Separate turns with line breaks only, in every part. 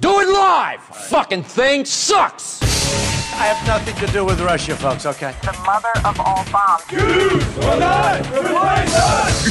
Do it live! Fucking thing sucks!
I have nothing to do with Russia, folks, okay?
The mother of all bombs.
You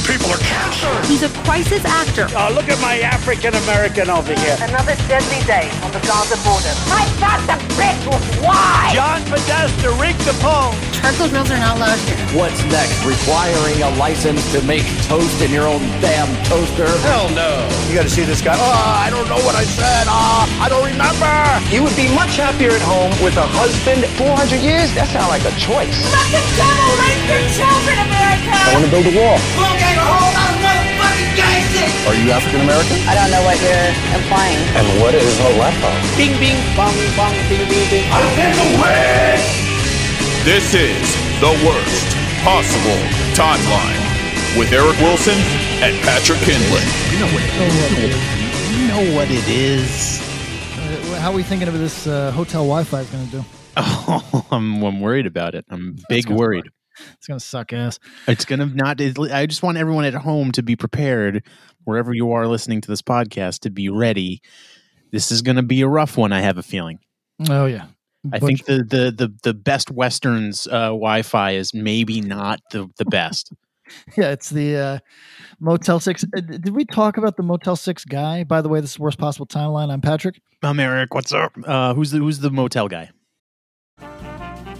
people are cancer!
He's a crisis actor.
Oh, look at my African American over here.
Another deadly day on the Gaza border. I thought the bitch was why?
John Podesta rigged the poll.
Charcoal grills are not allowed here.
What's next? Requiring a license to make toast in your own damn toaster?
Hell no!
You gotta see this guy. Oh, I don't know what I said. Ah, I don't remember.
You would be much happier at home with a husband. 400 years? That sounds like a choice.
Fucking devil rape your children, America!
I want to build a wall.
Okay, hold on, motherfucking gangster!
Are you African American?
I don't know what you're implying.
And what is a leper?
Bing, bing, bong, bong, bing, bing, bing.
I take away! This is the worst possible timeline with Eric Wilson and Patrick Kindley.
You know what it is. You know what it is. Uh, How are we thinking of this uh, hotel Wi-Fi is going to do?
Oh, I'm, I'm worried about it. I'm big
gonna
worried.
It's going to suck ass.
It's gonna not. it- I just want everyone at home to be prepared, wherever you are listening to this podcast, to be ready. This is gonna be a rough one. I have a feeling.
Oh yeah.
I think the the the the best Westerns uh, Wi-Fi is maybe not the the best.
yeah, it's the uh, Motel Six. Uh, did we talk about the Motel Six guy? By the way, this is worst possible timeline. I'm Patrick.
I'm Eric. What's up? Uh, who's the who's the motel guy?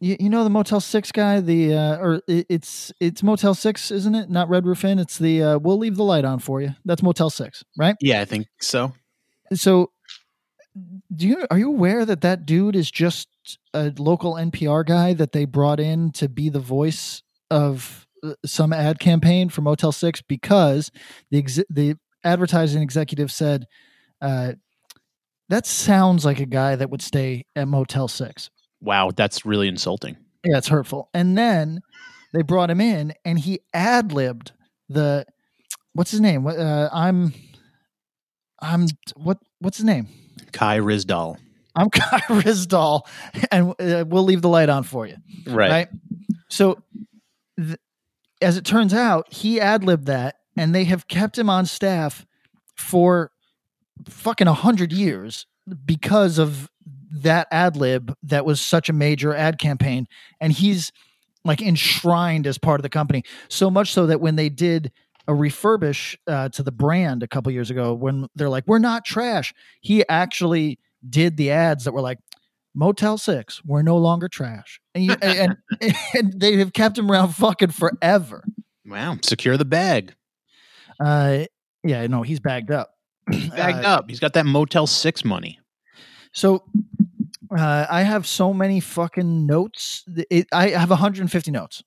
You, you know the Motel Six guy. The uh, or it, it's it's Motel Six, isn't it? Not Red Roof Inn. It's the uh, we'll leave the light on for you. That's Motel Six, right?
Yeah, I think so.
So, do you are you aware that that dude is just a local NPR guy that they brought in to be the voice of uh, some ad campaign for Motel Six because the ex- the advertising executive said uh, that sounds like a guy that would stay at Motel Six.
Wow, that's really insulting.
Yeah, it's hurtful. And then they brought him in, and he ad libbed the what's his name? What uh, I'm I'm what what's his name?
Kai Ryssdal.
I'm Kai Ryssdal, and uh, we'll leave the light on for you.
Right.
So, th- as it turns out, he ad libbed that, and they have kept him on staff for fucking a hundred years because of that ad lib that was such a major ad campaign, and he's like enshrined as part of the company. So much so that when they did a refurbish uh, to the brand a couple years ago, when they're like, "We're not trash," he actually did the ads that were like. Motel Six, we're no longer trash, and, you, and and they have kept him around fucking forever.
Wow. Secure the bag.
Uh, yeah, no, he's bagged up.
Bagged
Uh,
up. He's got that Motel Six money.
So uh, I have so many fucking notes. It, I have 150 notes.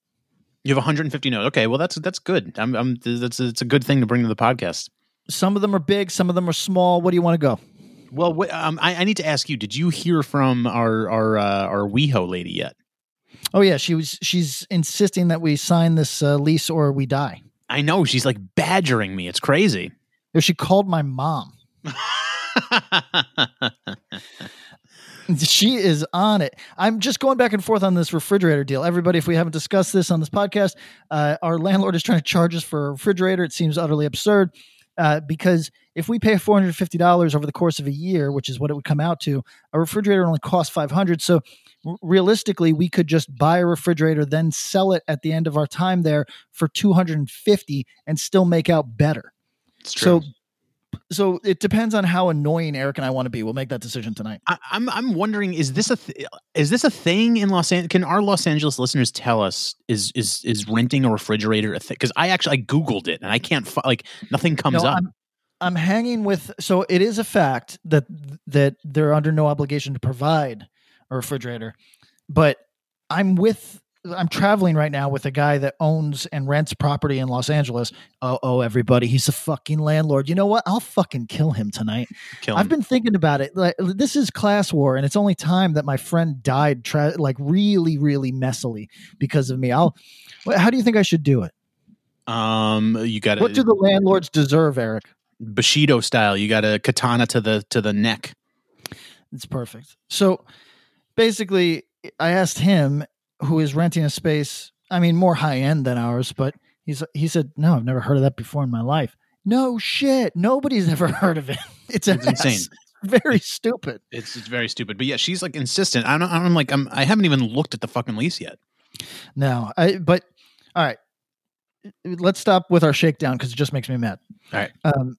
You have 150 notes. Okay, well that's that's good. I'm, I'm that's it's a good thing to bring to the podcast.
Some of them are big, some of them are small. What do you want to go?
Well, wh- um, I, I need to ask you. Did you hear from our our uh, our WeHo lady yet?
Oh yeah, she was. She's insisting that we sign this uh, lease or we die.
I know she's like badgering me. It's crazy.
She called my mom. she is on it. I'm just going back and forth on this refrigerator deal. Everybody, if we haven't discussed this on this podcast, uh, our landlord is trying to charge us for a refrigerator. It seems utterly absurd uh, because if we pay $450 over the course of a year, which is what it would come out to, a refrigerator only costs 500. So r- realistically, we could just buy a refrigerator, then sell it at the end of our time there for 250 and still make out better. So, so it depends on how annoying Eric and I want to be. We'll make that decision tonight.
I, I'm I'm wondering is this a th- is this a thing in Los Angeles? Can our Los Angeles listeners tell us is is is renting a refrigerator a thing? Because I actually I googled it and I can't fi- like nothing comes
No,
up.
I'm, I'm hanging with. So it is a fact that that they're under no obligation to provide a refrigerator, but I'm with. I'm traveling right now with a guy that owns and rents property in Los Angeles. Oh, oh, everybody, he's a fucking landlord. You know what? I'll fucking kill him tonight.
Kill
I've been thinking about it. Like this is class war, and it's only time that my friend died, tra- like really, really messily because of me. I'll. How do you think I should do it?
Um, you got
What do the landlords deserve, Eric?
Bushido style. You got a katana to the to the neck.
It's perfect. So basically, I asked him, who is renting a space, I mean, more high end than ours, but he's he said, No, I've never heard of that before in my life. No shit. Nobody's ever heard of it. It's,
It's insane.
Very stupid.
It's it's very stupid. But yeah, she's like insistent. I'm I'm like I'm I haven't even looked at the fucking lease yet.
No, I but all right. Let's stop with our shakedown because it just makes me mad.
All right.
Um,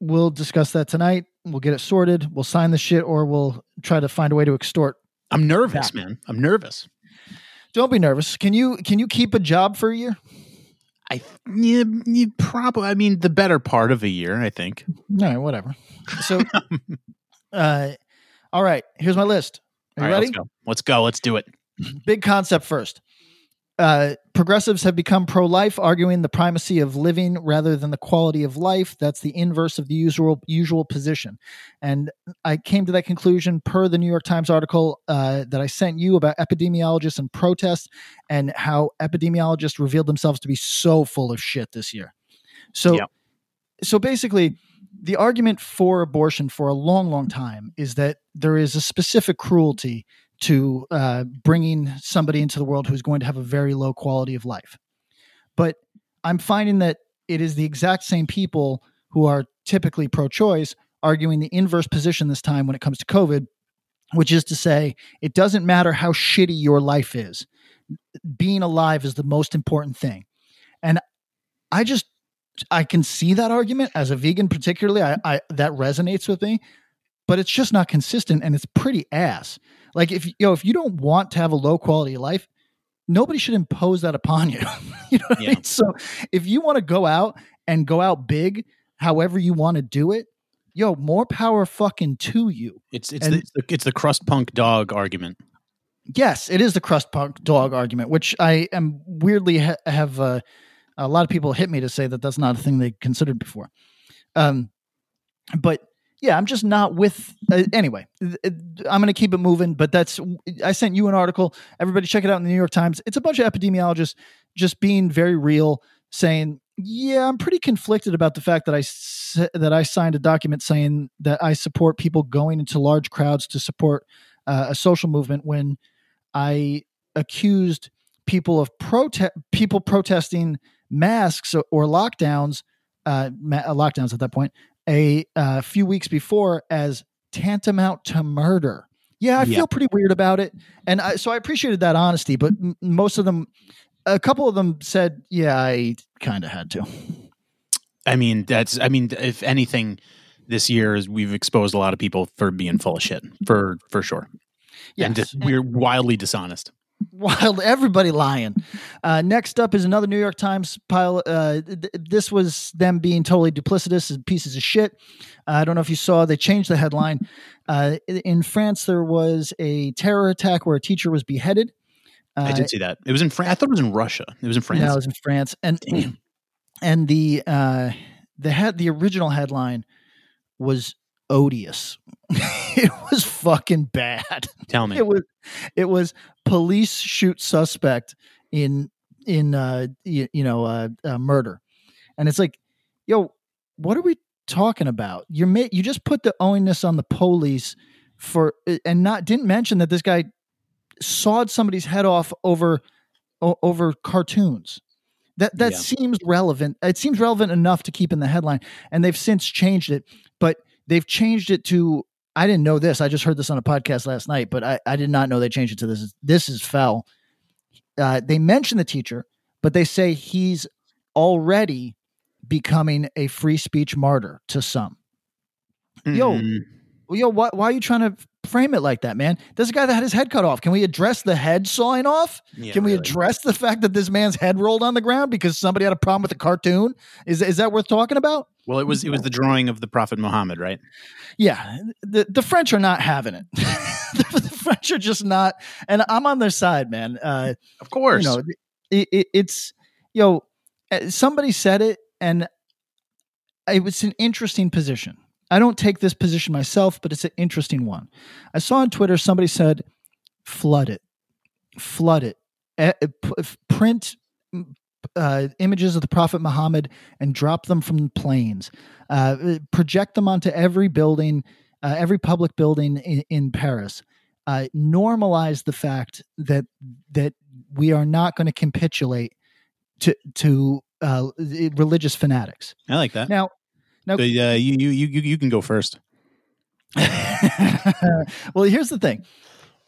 we'll discuss that tonight. We'll get it sorted. We'll sign the shit, or we'll try to find a way to extort.
I'm nervous,
Yeah.
man. I'm nervous.
Don't be nervous. Can you can you keep a job for a year?
I yeah, you probably. I mean, the better part of a year. I think.
All right, whatever. So, uh, all right. Here's my list. Are you
right,
ready?
let's go. Let's go. Let's do it.
Big concept first. Uh, progressives have become pro life, arguing the primacy of living rather than the quality of life. That's the inverse of the usual usual position. And I came to that conclusion per the New York Times article uh, that I sent you about epidemiologists and protests and how epidemiologists revealed themselves to be so full of shit this year. So,
Yep.
so basically, the argument for abortion for a long, long time is that there is a specific cruelty to uh, bringing somebody into the world who's going to have a very low quality of life. But I'm finding that it is the exact same people who are typically pro choice arguing the inverse position this time when it comes to COVID, which is to say, it doesn't matter how shitty your life is, being alive is the most important thing. And I just, I can see that argument as a vegan, particularly. I, I that resonates with me, but it's just not consistent and it's pretty ass. Like if you know if you don't want to have a low quality of life, nobody should impose that upon you. you know what I mean? So if you want to go out and go out big, however you want to do it, yo, more power fucking to you.
It's it's
And-
the, it's the it's the crust punk dog argument.
Yes, it is the crust punk dog argument, which I am weirdly ha- have uh, a lot of people hit me to say that that's not a thing they considered before. Um, but yeah, I'm just not with. Uh, anyway, th- I'm going to keep it moving. But that's I sent you an article. Everybody check it out in the New York Times. It's a bunch of epidemiologists just being very real, saying, "Yeah, I'm pretty conflicted about the fact that I that I signed a document saying that I support people going into large crowds to support uh, a social movement when I accused people of protest people protesting masks or, or lockdowns, uh, ma- uh, lockdowns at that point, a uh, few weeks before as tantamount to murder. Yeah, I
Yeah.
feel pretty weird about it, and I, so I appreciated that honesty. But m- most of them, a couple of them said, "Yeah, I kind of had to."
I mean, that's I mean, if anything, this year is we've exposed a lot of people for being full of shit for for sure. And just, we're wildly dishonest.
Wild everybody lying uh, next up is another new york times pile uh, th- this was them being totally duplicitous and pieces of shit uh, i don't know if you saw they changed the headline uh, in- france there was a terror attack where a teacher was beheaded uh,
I did see that. It was in France. I thought it was in Russia. It was in France.
no, it was in france and and the uh, the head the original headline was odious. It was fucking bad.
Tell me.
it was it was police shoot suspect in in uh you, you know uh, uh murder. And it's like yo what are we talking about? You're ma- you just put the ownness on the police for uh, and not didn't mention that this guy sawed somebody's head off over o- over cartoons. That that
Yeah.
seems relevant. It seems relevant enough to keep in the headline and they've since changed it. But they've changed it to I didn't know this. I just heard this on a podcast last night, but I, I did not know they changed it to this. This is foul. Uh, they mention the teacher, but they say he's already becoming a free speech martyr to some. Mm-hmm. Yo, yo, why, why are you trying to frame it like that, man? There's a guy that had his head cut off. Can we address the head sawing off? Yeah, Can we really. address the fact that this man's head rolled on the ground because somebody had a problem with the cartoon? Is is that worth talking about?
Well, it was it was the drawing of the Prophet Muhammad, right?
Yeah, the the French are not having it. the French are just not, and I'm on their side, man. Uh,
of course,
you know, it, it, it's you Know, uh, somebody said it, and it was an interesting position. I don't take this position myself, but it's an interesting one. I saw on Twitter somebody said, "Flood it, flood it, print uh, images of the Prophet Muhammad and drop them from planes, uh, project them onto every building, uh, every public building in, in Paris. Uh, normalize the fact that that we are not going to capitulate to to uh, religious fanatics.
I like that.
Now, now,
uh, you, you you you can go first.
well, here's the thing.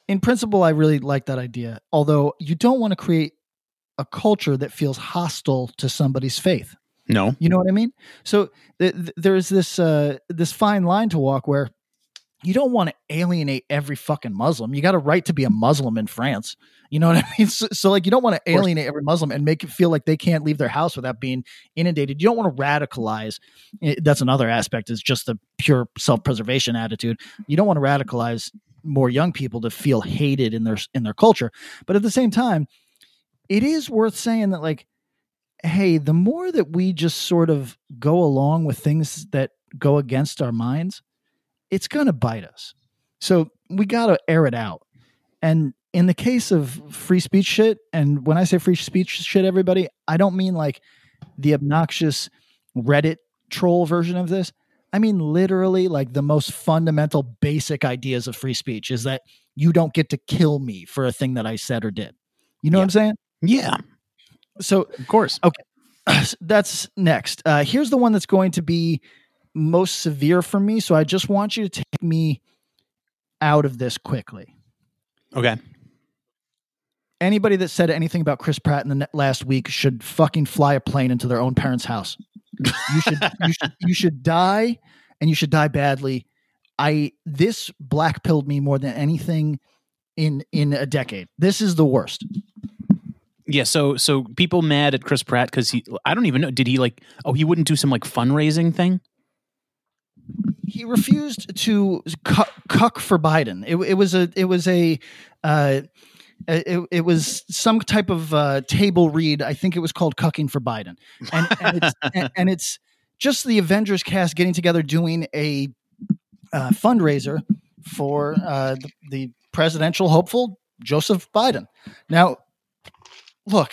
In principle, I really like that idea. Although you don't want to create a culture that feels hostile to somebody's faith.
No,
you know what I mean. So th- th- there's this uh, this fine line to walk where you don't want to alienate every fucking Muslim. You got a right to be a Muslim in France. You know what I mean? So, so like, you don't want to alienate every Muslim and make it feel like they can't leave their house without being inundated. You don't want to radicalize. Eh, that's another aspect is just the pure self preservation attitude. You don't want to radicalize more young people to feel hated in their in their culture. But at the same time, it is worth saying that like, hey, the more that we just sort of go along with things that go against our minds it's going to bite us. So we got to air it out. And in the case of free speech shit, and when I say free speech shit, everybody, I don't mean like the obnoxious Reddit troll version of this. I mean literally like the most fundamental basic ideas of free speech is that you don't get to kill me for a thing that I said or did. You know yeah. what I'm saying?
Yeah.
So,
of course.
Okay. That's next. Uh, here's the one that's going to be most severe for me. So I just want you to take me out of this quickly.
Okay.
Anybody that said anything about Chris Pratt in the last week should fucking fly a plane into their own parents' house. You should you should you should die and you should die badly. I this black pilled me more than anything in in a decade. This is the worst.
Yeah, so so people mad at Chris Pratt because he I don't even know did he like oh he wouldn't do some like fundraising thing?
he refused to cuck for Biden. It, it, was a it was a uh, it, it, was some type of uh, table read. I think it was called "Cucking for Biden," and, and, it's, and, and, it's, just the Avengers cast getting together doing a uh, fundraiser for uh, the, the presidential hopeful Joseph Biden. Now, look,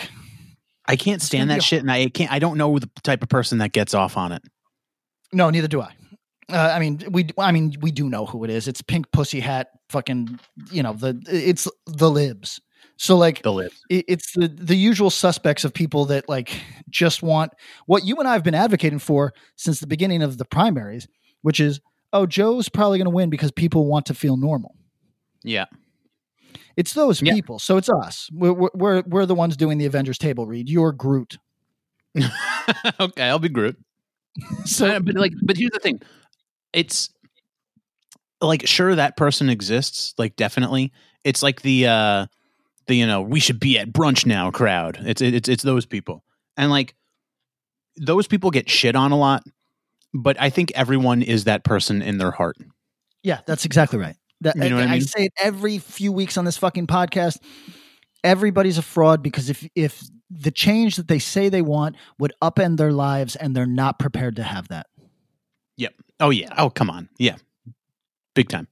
I can't stand that shit, and I can't. I don't know the type of person that gets off on it.
No, neither do I. Uh, I mean, we. I mean, we do know who it is. It's Pink Pussy Hat. Fucking, you know the. It's the libs. So like
the libs.
It, it's the the usual suspects of people that like just want what you and I have been advocating for since the beginning of the primaries, which is oh Joe's probably going to win because people want to feel normal.
Yeah.
It's those yeah. people. So it's us. We're, we're we're the ones doing the Avengers table read. You're Groot.
okay, I'll be Groot. so, but like, but here's the thing: it's like sure that person exists like definitely it's like the uh the you know we should be at brunch now crowd it's it's it's those people and like those people get shit on a lot but i think everyone is that person in their heart
yeah that's exactly right that, you know I, I, mean? I say it every few weeks on this fucking podcast everybody's a fraud because if if the change that they say they want would upend their lives and they're not prepared to have that
Yep. Oh yeah. Oh come on. Yeah. Big time.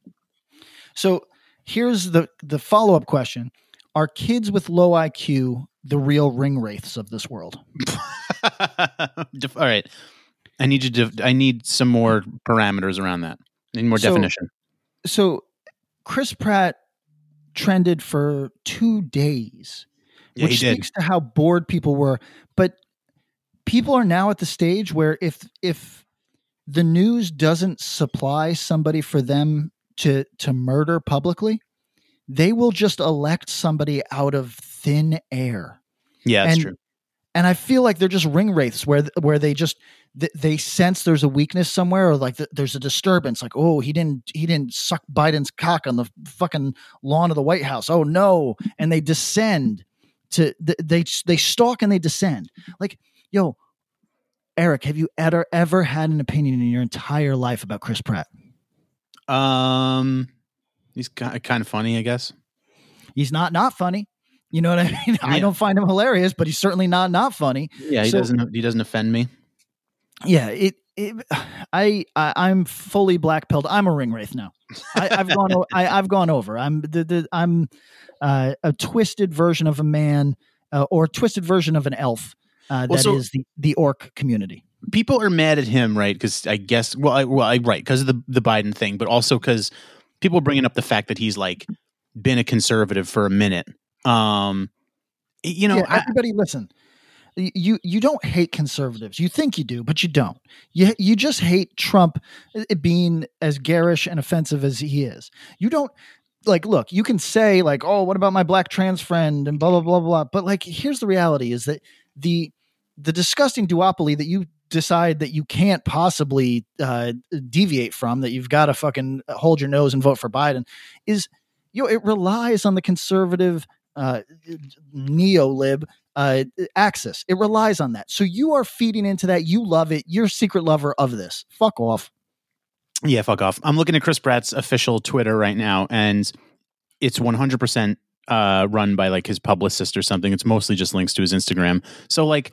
So here's the the follow up question: Are kids with low IQ the real ring wraiths of this world?
All right. I need you to. I need some more parameters around that. I need more so, definition.
So Chris Pratt trended for two days,
yeah,
which speaks to how bored people were. But people are now at the stage where if if the news doesn't supply somebody for them to to murder publicly, they will just elect somebody out of thin air.
Yeah, that's
and,
true.
And I feel like they're just ring wraiths where where they just they sense there's a weakness somewhere or like there's a disturbance like oh he didn't he didn't suck Biden's cock on the fucking lawn of the White House. Oh no, and they descend to they they stalk and they descend. Like, yo, Eric, have you ever ever had an opinion in your entire life about Chris Pratt?
Um, he's kind of funny, I guess.
He's not not funny. You know what I mean? Yeah. I don't find him hilarious, but he's certainly not not funny.
Yeah, he so, doesn't he doesn't offend me.
Yeah, it, it I, I am fully black pilled. I'm a ring wraith now. I, have gone I, have gone over. I'm the, the I'm uh, a twisted version of a man uh, or a twisted version of an elf. Uh, well, that so is the the orc community.
People are mad at him, right? Because I guess, well, I, well, I, right, because of the the Biden thing, but also because people are bringing up the fact that he's like been a conservative for a minute. Um, you know,
yeah, everybody, I, listen. You you don't hate conservatives. You think you do, but you don't. You you just hate Trump uh, being as garish and offensive as he is. You don't like look you can say like oh what about my black trans friend and blah blah blah blah but like here's the reality is that the the disgusting duopoly that you decide that you can't possibly uh, deviate from that you've got to fucking hold your nose and vote for biden is you know it relies on the conservative uh, neo-lib uh, axis it relies on that so you are feeding into that you love it you're a secret lover of this fuck off
yeah, fuck off. I'm looking at Chris Pratt's official Twitter right now, and it's 100% uh, run by like his publicist or something. It's mostly just links to his Instagram. So like,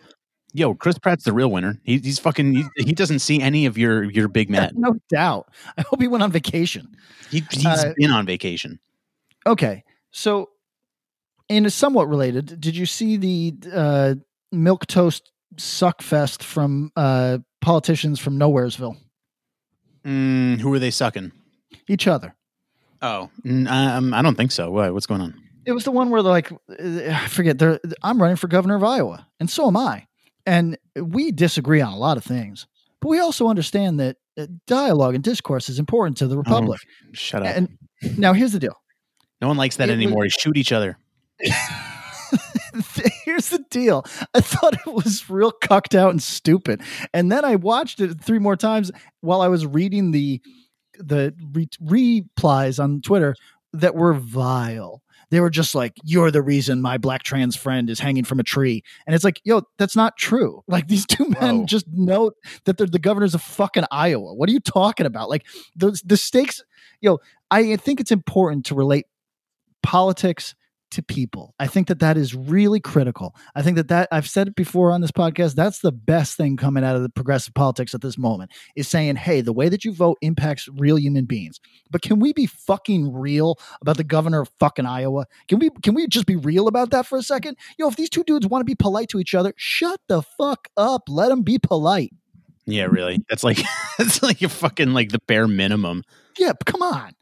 yo, Chris Pratt's the real winner. He, he's fucking. He, he, doesn't see any of your your big Matt.
no doubt. I hope he went on vacation.
He, he's uh, been on vacation.
Okay, so in a somewhat related, did you see the uh, milk toast suck fest from uh, politicians from Nowheresville?
Mm, who were they sucking?
Each other.
Oh, um, I don't think so. What, what's going on?
It was the one where like I forget. They're, I'm running for governor of Iowa, and so am I. And we disagree on a lot of things, but we also understand that uh, dialogue and discourse is important to the republic.
Oh, shut up.
And now here's the deal.
No one likes that it anymore. Was, shoot each other.
here's the deal. I thought it was real cucked out and stupid. And then I watched it three more times while I was reading the the re- replies on Twitter that were vile. They were just like, "You're the reason my black trans friend is hanging from a tree," and it's like, "Yo, that's not true." Like these two men Whoa. just know that they're the governors of fucking Iowa. What are you talking about? Like the the stakes. Yo, I think it's important to relate politics to people. I think that that is really critical. I think that that I've said it before on this podcast. That's the best thing coming out of the progressive politics at this moment is saying, "Hey, the way that you vote impacts real human beings." But can we be fucking real about the governor of fucking Iowa? Can we can we just be real about that for a second? You know, if these two dudes want to be polite to each other, shut the fuck up. Let them be polite.
Yeah, really. That's like that's like a fucking like the bare minimum.
Yeah, come on.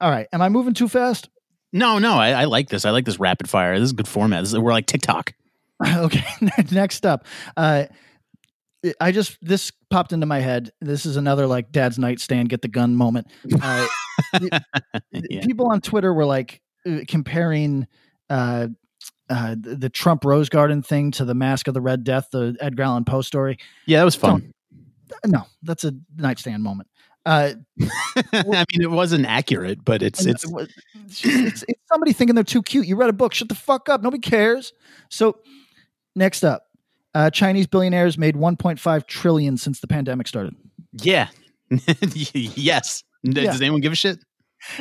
All right, am I moving too fast?
No, no, I, I, like this. I like this rapid fire. This is a good format. Is, we're like TikTok.
Okay, next up, uh, I just this popped into my head. This is another like dad's nightstand, get the gun moment. Uh, yeah. People on Twitter were like uh, comparing uh, uh, the, the, Trump Rose Garden thing to the Mask of the Red Death, the Edgar Allan Poe story.
Yeah, that was fun.
no, that's a nightstand moment. Uh,
I mean, it wasn't accurate, but it's it's,
it's, it's, it's somebody thinking they're too cute. You read a book, shut the fuck up. Nobody cares. So, next up, uh, Chinese billionaires made 1.5 trillion since the pandemic started.
Yeah. yes. Yeah. Does anyone give a shit?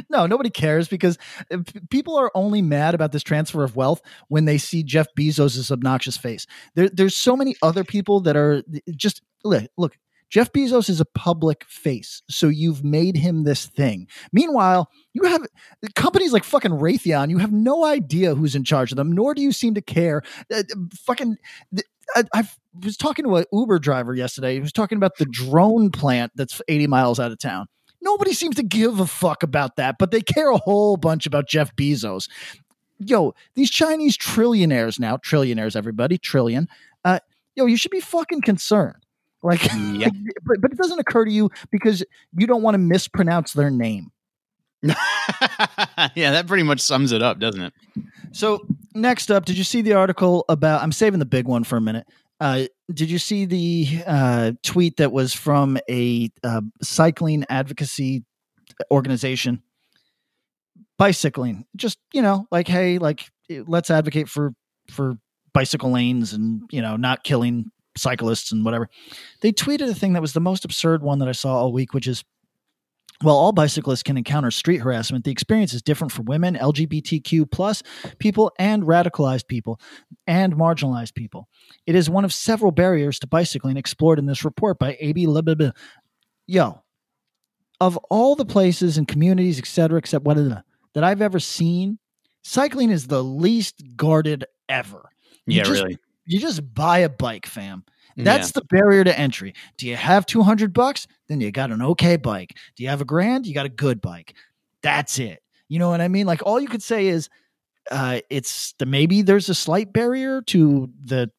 No, nobody cares because uh, people are only mad about this transfer of wealth when they see Jeff Bezos' obnoxious face. There, there's so many other people that are just look. Look, Jeff Bezos is a public face, so you've made him this thing. Meanwhile, you have companies like fucking Raytheon. You have no idea who's in charge of them, nor do you seem to care. Uh, fucking. I, I, was talking to an Uber driver yesterday. He was talking about the drone plant that's 80 miles out of town. Nobody seems to give a fuck about that, but they care a whole bunch about Jeff Bezos. Yo, these Chinese trillionaires now, trillionaires, everybody, trillion. Uh, yo, you should be fucking concerned. Like, yeah. but, but it doesn't occur to you because you don't want to mispronounce their name.
yeah, that pretty much sums it up, doesn't it?
So next up, did you see the article about? I'm saving the big one for a minute. Uh, did you see the uh, tweet that was from a uh, cycling advocacy organization? Bicycling, just you know, like hey, like let's advocate for for bicycle lanes and you know not killing cyclists and whatever. They tweeted a thing that was the most absurd one that I saw all week, which is while all bicyclists can encounter street harassment, the experience is different for women, LGBTQ plus people, and radicalized people and marginalized people. It is one of several barriers to bicycling explored in this report by AB Libba. Yo, of all the places and communities, et cetera, except what that I've ever seen, cycling is the least guarded ever. You
yeah,
just,
really.
You just buy a bike, fam. That's yeah. the barrier to entry. Do you have 200 bucks? Then you got an okay bike. Do you have a grand? You got a good bike. That's it. You know what I mean? Like all you could say is uh, it's the maybe there's a slight barrier to the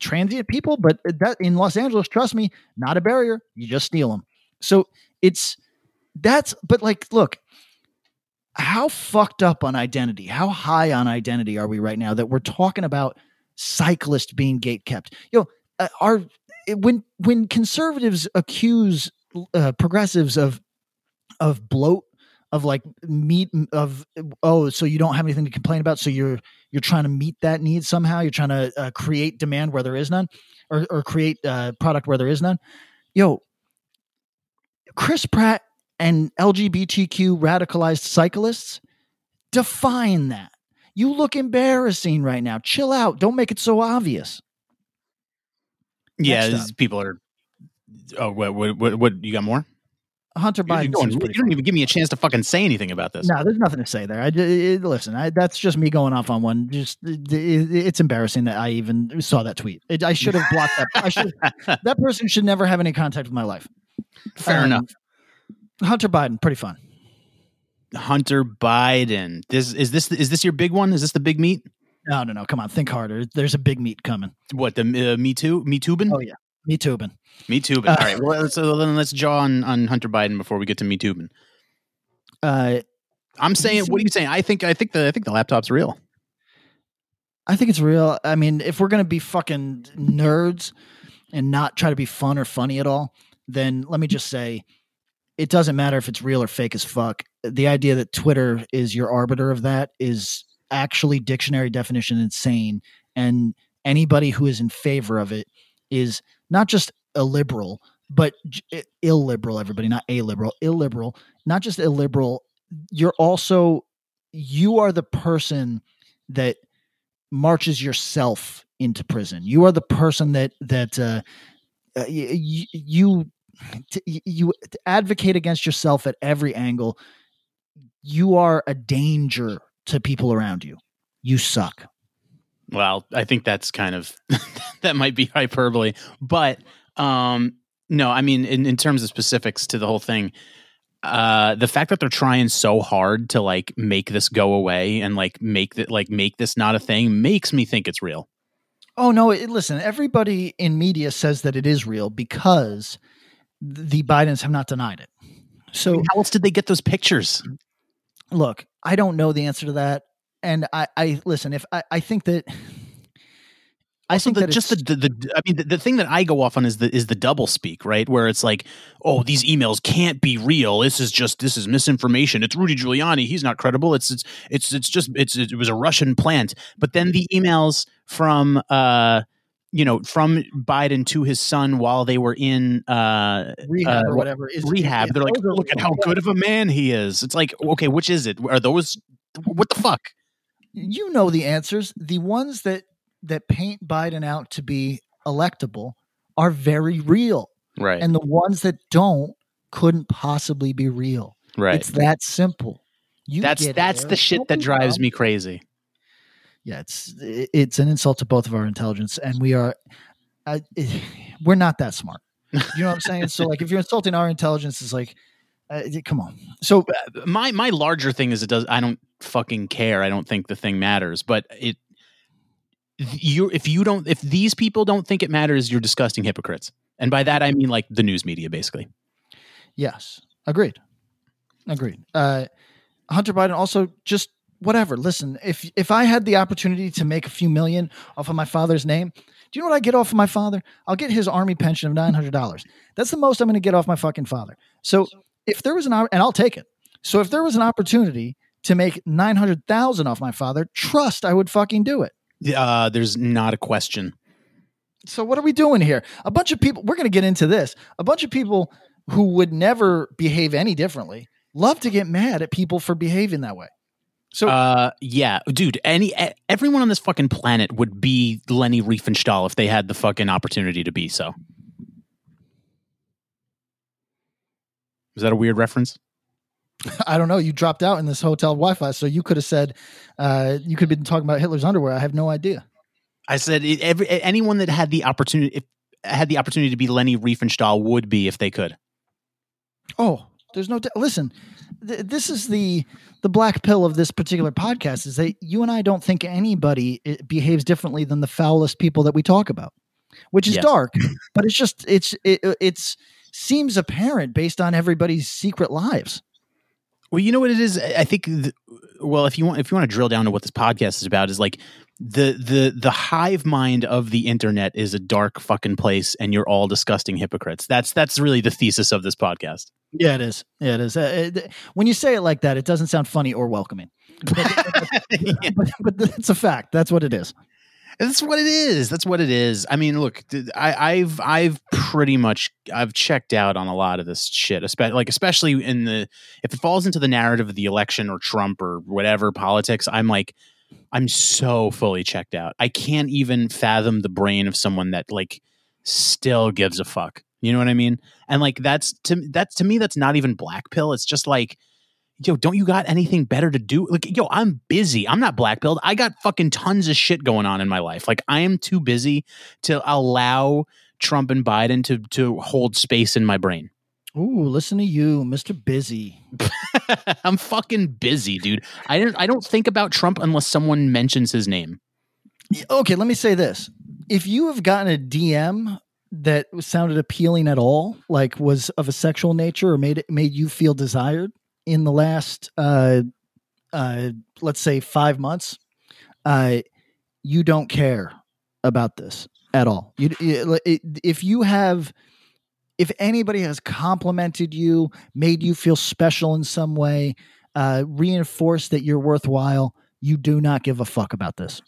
transient people, but that in Los Angeles, trust me, not a barrier. You just steal them. So it's that's but like look, how fucked up on identity, how high on identity are we right now that we're talking about cyclists being gate kept? Yo, uh, are when when conservatives accuse uh, progressives of of bloat of like meet of oh so you don't have anything to complain about so you're you're trying to meet that need somehow you're trying to uh, create demand where there is none or, or create uh, product where there is none yo chris pratt and lgbtq radicalized cyclists define that you look embarrassing right now chill out don't make it so obvious
yeah, people are. Oh, what, what, what, what? You got more?
Hunter Biden.
Going, you don't even give me a chance to fucking say anything about this.
No, there's nothing to say there. I it, listen. I, that's just me going off on one. Just it, it's embarrassing that I even saw that tweet. It, I should have blocked that. I should. that person should never have any contact with my life.
Fair um, enough.
Hunter Biden, pretty fun.
Hunter Biden. This is this is this your big one? Is this the big meat?
No, no, no. Come on, think harder. There's a big meat coming.
What the uh, Me Too? Me Toobin?
Oh yeah, Me Toobin.
Me Toobin. Uh, All right. Well, so then let's jaw on, on Hunter Biden before we get to Me Toobin.
Uh,
I'm saying. What are you saying? I think. I think the. I think the laptop's real.
I think it's real. I mean, if we're gonna be fucking nerds and not try to be fun or funny at all, then let me just say, it doesn't matter if it's real or fake as fuck. The idea that Twitter is your arbiter of that is actually dictionary definition insane and anybody who is in favor of it is not just a liberal but illiberal everybody not a liberal illiberal not just illiberal you're also you are the person that marches yourself into prison you are the person that that uh, uh you, you you advocate against yourself at every angle you are a danger to people around you. You suck.
Well, I think that's kind of that might be hyperbole, but um no, I mean in, in terms of specifics to the whole thing, uh the fact that they're trying so hard to like make this go away and like make that like make this not a thing makes me think it's real.
Oh no, it, listen, everybody in media says that it is real because the Bidens have not denied it. So
how else did they get those pictures?
look, I don't know the answer to that. And I, I listen, if I, I think that
I think the, that just the, the, the, I mean the, the thing that I go off on is the is the double speak right where it's like oh these emails can't be real this is just this is misinformation it's Rudy Giuliani he's not credible it's it's it's it's just it's it was a Russian plant but then the emails from uh you know, from Biden to his son while they were in uh,
rehab uh, or whatever.
Is, rehab. They're like, look at how good of a man he is. It's like, okay, which is it? Are those what the fuck?
You know the answers. The ones that that paint Biden out to be electable are very real.
Right.
And the ones that don't couldn't possibly be real.
Right.
It's that simple.
You that's that's the shit that drives me crazy
yeah, it's it's an insult to both of our intelligence, and we are uh, we're not that smart. You know what I'm saying? so like, if you're insulting our intelligence, it's like, uh, come on. So
uh, my my larger thing is it does. I don't fucking care. I don't think the thing matters, but it. You if you don't if these people don't think it matters, you're disgusting hypocrites, and by that I mean like the news media, basically.
Yes, agreed. Agreed. Uh, Hunter Biden also just whatever. Listen, if if I had the opportunity to make a few million off of my father's name, do you know what I get off of my father? I'll get his army pension of nine hundred dollars. That's the most I'm going to get off my fucking father. So if there was an and I'll take it. So if there was an opportunity to make nine hundred thousand off my father, trust I would fucking do it.
Uh, there's not a question.
So what are we doing here? A bunch of people. We're going to get into this. A bunch of people who would never behave any differently love to get mad at people for behaving that way.
So, uh, yeah, dude, any everyone on this fucking planet would be Leni Riefenstahl if they had the fucking opportunity to be so. Is that a weird reference?
I don't know. You dropped out in this hotel Wi-Fi, so you could have said uh, you could have been talking about Hitler's underwear. I have no idea.
I said every anyone that had the opportunity if, had the opportunity to be Leni Riefenstahl would be if they could.
Oh, there's no. listen, th- this is the the black pill of this particular podcast is that you and I don't think anybody eh, behaves differently than the foulest people that we talk about, which is dark, but it's just it's it, it's seems apparent based on everybody's secret lives.
Well, you know what it is. I think. The, well, if you want, if you want to drill down to what this podcast is about, is like the the the hive mind of the internet is a dark fucking place, and you're all disgusting hypocrites. That's that's really the thesis of this podcast.
Yeah, it is. Yeah, it is. Uh, it, when you say it like that, it doesn't sound funny or welcoming. But, yeah. but, but, it's a fact. That's what it is.
That's what it is. That's what it is. I mean, look, I, have I've pretty much I've checked out on a lot of this shit, especially like especially in the if it falls into the narrative of the election or Trump or whatever politics. I'm like, I'm so fully checked out. I can't even fathom the brain of someone that like still gives a fuck. You know what I mean? And like that's to that's to me that's not even black pill. It's just like yo, don't you got anything better to do? Like, yo, I'm busy. I'm not black pilled. I got fucking tons of shit going on in my life. Like, I am too busy to allow Trump and Biden to to hold space in my brain.
Ooh, listen to you, Mr. Busy.
I'm fucking busy, dude. I don't I don't think about Trump unless someone mentions his name.
Okay, let me say this. If you have gotten a DM that sounded appealing at all, like was of a sexual nature or made it made you feel desired in the last uh uh let's say 5 months, uh you don't care about this at all. You if you have if anybody has complimented you, made you feel special in some way, uh, reinforced that you're worthwhile, you do not give a fuck about this.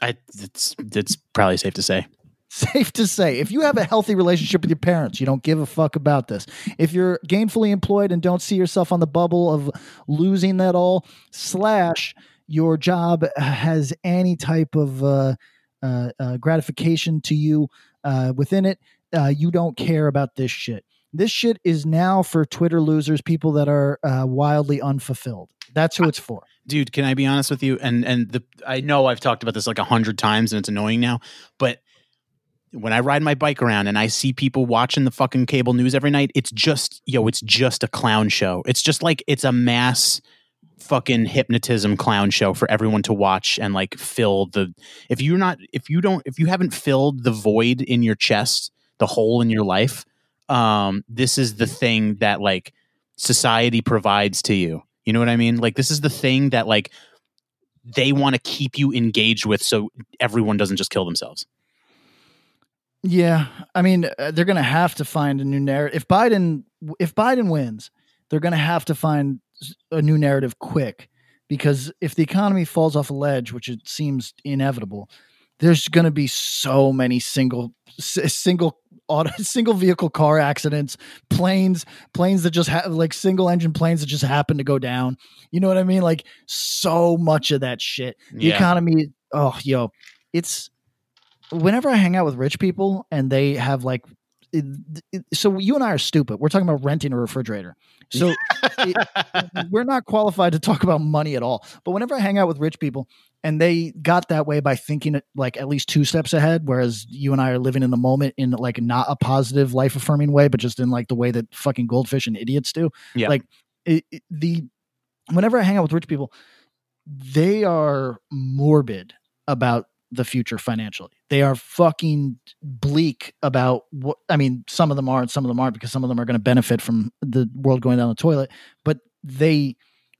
I it's it's probably safe to say.
Safe to say. If you have a healthy relationship with your parents, you don't give a fuck about this. If you're gainfully employed and don't see yourself on the bubble of losing that all, slash your job has any type of uh, uh, uh, gratification to you uh, within it, uh, you don't care about this shit. This shit is now for Twitter losers, people that are uh, wildly unfulfilled. That's who it's for.
Dude, can I be honest with you? And and the I know I've talked about this like a hundred times and it's annoying now, but when I ride my bike around and I see people watching the fucking cable news every night, it's just yo, it's just a clown show. It's just like it's a mass fucking hypnotism clown show for everyone to watch and like fill the if you're not if you don't if you haven't filled the void in your chest the hole in your life um this is the thing that like society provides to you. You know what i mean? Like this is the thing that like they want to keep you engaged with so everyone doesn't just kill themselves
yeah i mean uh, they're gonna have to find a new narrative if biden if biden wins they're gonna have to find a new narrative quick because if the economy falls off a ledge which it seems inevitable there's going to be so many single single auto single vehicle car accidents, planes planes that just have like single engine planes that just happen to go down. You know what I mean? Like so much of that shit. The yeah. economy. Oh, yo, it's whenever I hang out with rich people and they have like so you and I are stupid. We're talking about renting a refrigerator. So it, we're not qualified to talk about money at all. But whenever I hang out with rich people and they got that way by thinking like at least two steps ahead, whereas you and I are living in the moment in like not a positive life affirming way, but just in like the way that fucking goldfish and idiots do. Yeah. Like it, it, the whenever I hang out with rich people, they are morbid about the future financially. They are fucking bleak about what I mean, some of them are and some of them aren't because some of them are going to benefit from the world going down the toilet, but they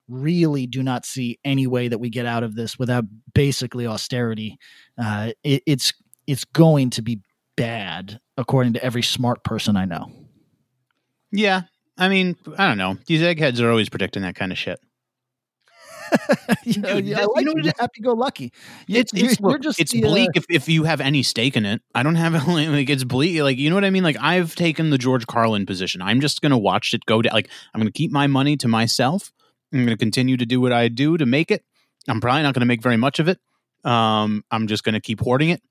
really do not see any way that we get out of this without basically austerity. Uh, it, it's it's going to be bad according to every smart person I know.
Yeah, I mean, I don't know. These eggheads are always predicting that kind of shit.
you know,
Dude,
I like
you know
happy go lucky. You,
It's
you're,
it's,
you're just
it's
the, uh,
bleak if, if you have any stake in it. I don't have it. like it's bleak. Like you know what I mean. Like I've taken the George Carlin position. I'm just gonna watch it go down. Like I'm gonna keep my money to myself. I'm gonna continue to do what I do to make it. I'm probably not gonna make very much of it. Um, I'm just gonna keep hoarding it.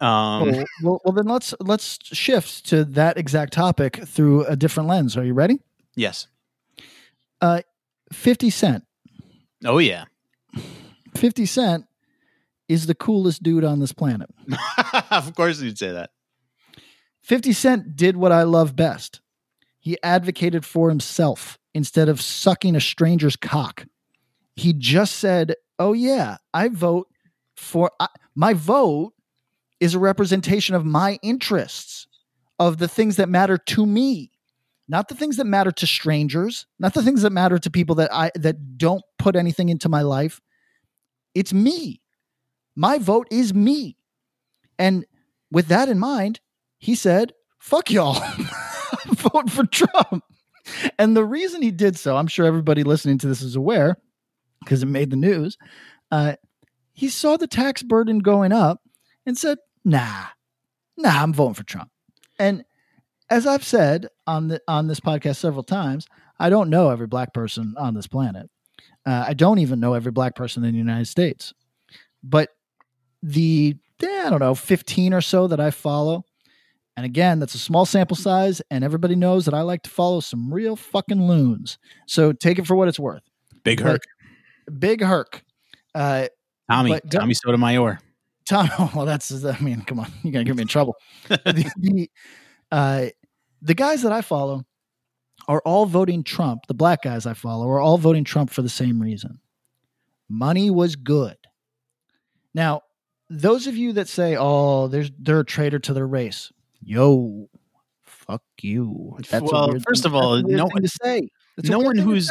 Um,
well, well, well, then let's let's shift to that exact topic through a different lens. Are you ready?
yes.
Uh, Fifty Cent.
Oh yeah.
50 Cent is the coolest dude on this planet.
of course you'd say that.
50 Cent did what I love best. He advocated for himself instead of sucking a stranger's cock. He just said, "Oh yeah, I vote for I, my vote is a representation of my interests, of the things that matter to me, not the things that matter to strangers, not the things that matter to people that I that don't put anything into my life. It's me. My vote is me." And with that in mind, he said, fuck y'all, vote for Trump. And the reason he did so, I'm sure everybody listening to this is aware because it made the news. Uh, he saw the tax burden going up and said, nah, nah, I'm voting for Trump. And as I've said on the on this podcast several times, I don't know every black person on this planet. Uh, I don't even know every black person in the United States. But the I don't know 15 or so that I follow, and again, that's a small sample size, and everybody knows that I like to follow some real fucking loons. So take it for what it's worth.
Big
But-
Herc.
Big Herc. Uh,
Tommy.
but don't-
Tommy Sotomayor.
Tom, well, that's I mean, come on, you're gonna get me in trouble. the, the, uh, the guys that I follow are all voting Trump. The black guys I follow are all voting Trump for the same reason. Money was good. Now, those of you that say, "Oh, there's they're a traitor to their race," yo, fuck you. That's
Well, first
thing-
of all, no
one to say. That's
no one who's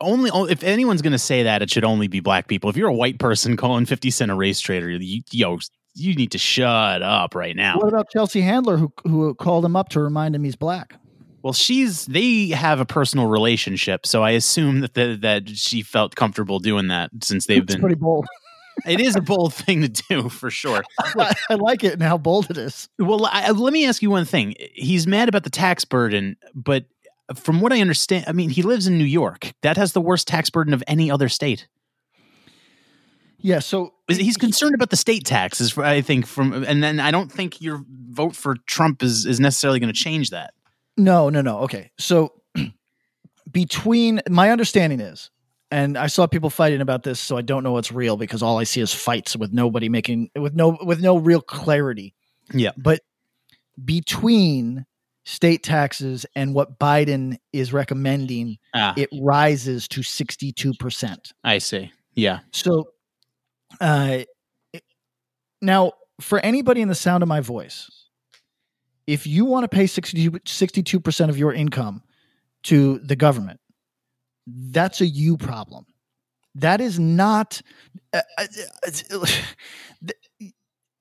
only if anyone's going to say that it should only be black people if you're a white person calling 50 cent a race traitor, you, yo you need to shut up right now
What about Chelsea Handler, who who called him up to remind him he's black?
well she's they have a personal relationship so i assume that the, that she felt comfortable doing that since they've
It's
been
pretty bold.
it is a bold thing to do for sure
I like it and how bold it is.
well I, let me ask you one thing he's mad about the tax burden but from what i understand i mean he lives in new york that has the worst tax burden of any other state
Yeah, so
he's concerned about the state taxes i think from and then i don't think your vote for trump is is necessarily going to change that
No, no, no. Okay. So between my understanding is, and I saw people fighting about this, so I don't know what's real because all I see is fights with nobody making with no with no real clarity.
yeah
But between state taxes and what Biden is recommending,
ah,
it rises to 62%.
i see yeah
So, uh, now for anybody in the sound of my voice, if you want to pay 62 percent of your income to the government, that's a you problem. That is not. Uh, uh, uh,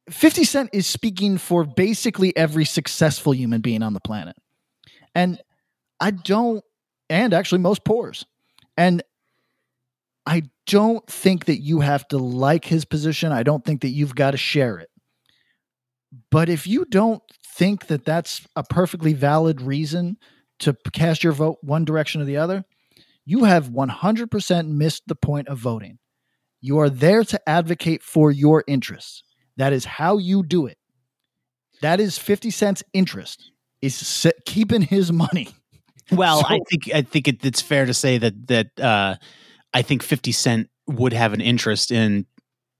50 Cent is speaking for basically every successful human being on the planet. And I don't, and actually most poors. And I don't think that you have to like his position. I don't think that you've got to share it. But if you don't think that that's a perfectly valid reason to cast your vote one direction or the other, you have 100% missed the point of voting. You are there to advocate for your interests. That is how you do it. That is 50 cents interest is keeping his money.
well i think i think it, it's fair to say that that uh i think 50 cent would have an interest in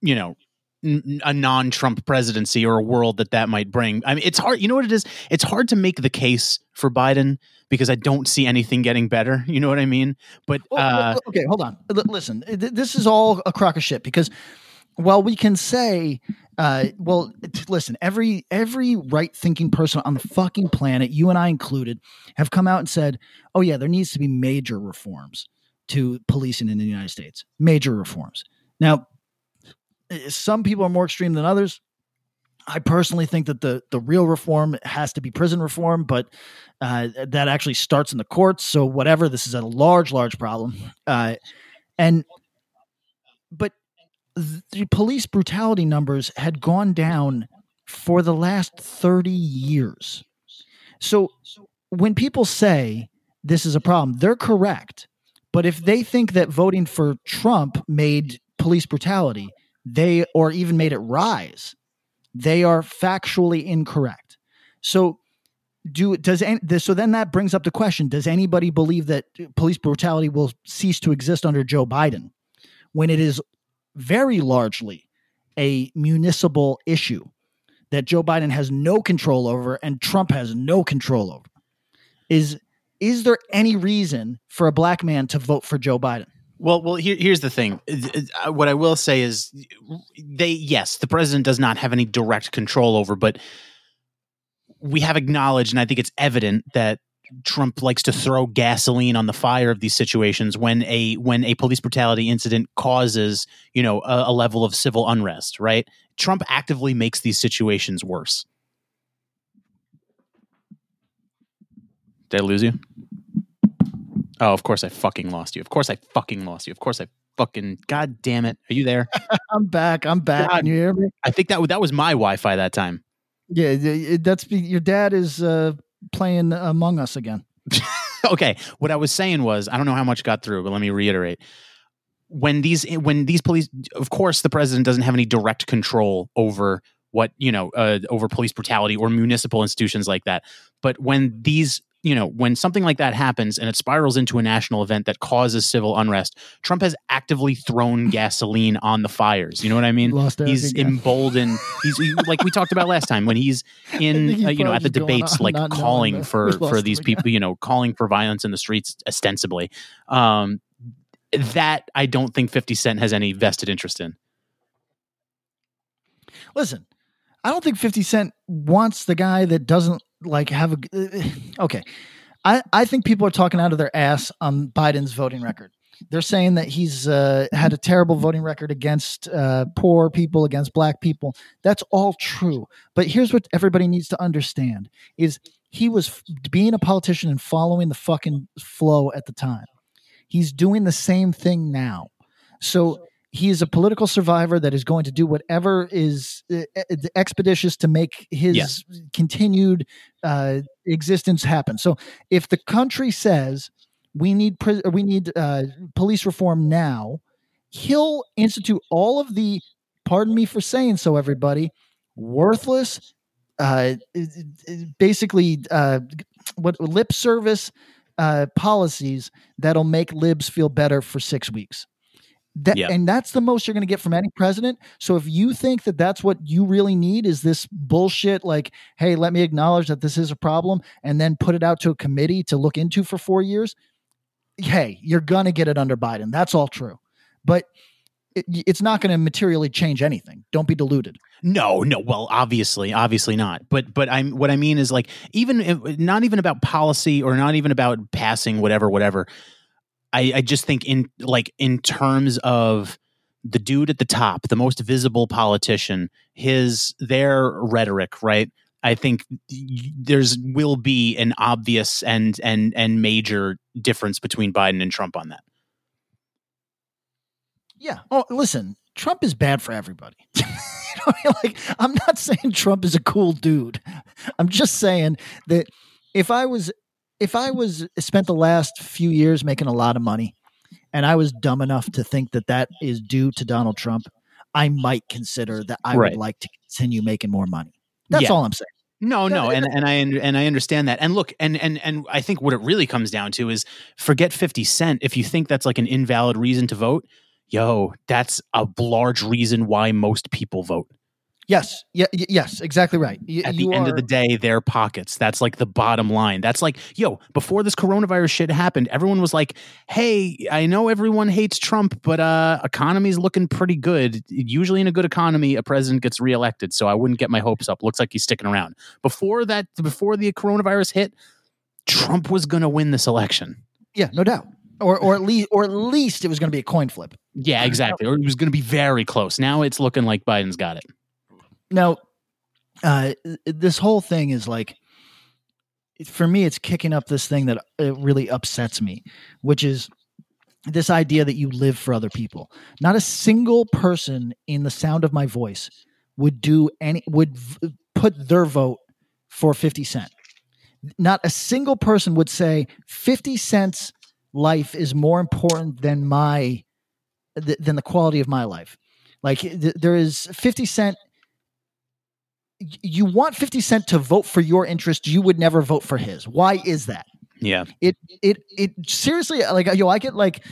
you know n- a non-trump presidency or a world that that might bring. I mean it's hard you know what it is? It's hard to make the case for biden because i don't see anything getting better you know what i mean? But
Well,
uh
okay, hold on. L- listen, this is all a crock of shit because while we can say Uh, well, listen, every every right thinking person on the fucking planet, you and I included, have come out and said, "Oh yeah, there needs to be major reforms to policing in the United States. Major reforms." Now, eh, some people are more extreme than others. I personally think that the the real reform has to be prison reform, but uh, that actually starts in the courts. So whatever, this is a large, large problem. Uh, and but the police brutality numbers had gone down for the last 30 years. So when people say this is a problem, they're correct. But if they think that voting for Trump made police brutality, they or even made it rise, they are factually incorrect. So do does any, so then that brings up the question does anybody believe that police brutality will cease to exist under Joe Biden when it is very largely a municipal issue that Joe Biden has no control over and Trump has no control over. Is is there any reason for a black man to vote for Joe Biden?
Well, well, here, here's the thing. Uh, what I will say is, they yes, the president does not have any direct control over, but we have acknowledged, and I think it's evident that Trump likes to throw gasoline on the fire of these situations when a when a police brutality incident causes you know a, a level of civil unrest. Right? Trump actively makes these situations worse. Did I lose you? Oh, of course I fucking lost you. Of course I fucking lost you. Of course I fucking god damn it. Are you there?
I'm back. I'm back. God, Can you hear me?
I think that that was my Wi-Fi that time.
Yeah, that's your dad is uh, playing Among Us again.
okay, what I was saying was I don't know how much got through, but let me reiterate. When these when these police, of course, the president doesn't have any direct control over what you know uh, over police brutality or municipal institutions like that. But when these you know, when something like that happens and it spirals into a national event that causes civil unrest, Trump has actively thrown gasoline on the fires. You know what I mean? he's emboldened. He's he, like we talked about last time when he's in, uh, you know, at the debates, like calling for for these people, you know, calling for violence in the streets, ostensibly. Um, that I don't think Fifty Cent has any vested interest in.
Listen, I don't think 50 Cent wants the guy that doesn't like have a uh, okay. I, I think people are talking out of their ass on Biden's voting record. They're saying that he's uh, had a terrible voting record against uh, poor people, against black people. That's all true. But here's what everybody needs to understand: is he was being a politician and following the fucking flow at the time. He's doing the same thing now. So he is a political survivor that is going to do whatever is uh, expeditious to make his yes. continued uh, existence happen. So, if the country says we need pri- we need uh, police reform now, he'll institute all of the, pardon me for saying so, everybody, worthless, uh, basically uh, what lip service uh, policies that'll make libs feel better for six weeks. That, yep. And that's the most you're going to get from any president. So if you think that that's what you really need is this bullshit, like, hey, let me acknowledge that this is a problem and then put it out to a committee to look into for four years, hey, you're going to get it under Biden. That's all true. But it, it's not going to materially change anything. Don't be deluded.
No, no. Well, obviously, obviously not. But but I'm what I mean is like even not even about policy or not even about passing whatever whatever. I, I just think in like in terms of the dude at the top, the most visible politician, his their rhetoric, right? I think there's will be an obvious and and and major difference between Biden and Trump on that.
Yeah. Oh, listen, Trump is bad for everybody. you know, like I'm not saying Trump is a cool dude. I'm just saying that if I was if I was spent the last few years making a lot of money and I was dumb enough to think that that is due to Donald Trump, I might consider that I right. would like to continue making more money. That's yeah. all I'm saying.
No, no, and and I and I understand that. And look, and and and I think what it really comes down to is forget 50 cent. If you think that's like an invalid reason to vote, yo, that's a large reason why most people vote.
Yes. Yeah. y- Yes. Exactly right. Y-
At the end
are-
of the day, their pockets. That's like the bottom line. That's like, yo, before this coronavirus shit happened, everyone was like, hey, I know everyone hates Trump, but uh economy's looking pretty good. Usually in a good economy, a president gets reelected. So I wouldn't get my hopes up. Looks like he's sticking around. Before that, before the coronavirus hit, Trump was gonna win this election.
Yeah, no doubt. Or or at least or at least it was going to be a coin flip.
Yeah, exactly. Or it was gonna be very close. Now it's looking like Biden's got it.
Now, uh, this whole thing is like, for me, it's kicking up this thing that it really upsets me, which is this idea that you live for other people. Not a single person in the sound of my voice would do any would v- put their vote for 50 cent. Not a single person would say 50 cents life is more important than my th- than the quality of my life. Like th- there is 50 cent you want 50 cent to vote for your interest you would never vote for his why is that
Yeah.
it it it seriously like yo i get like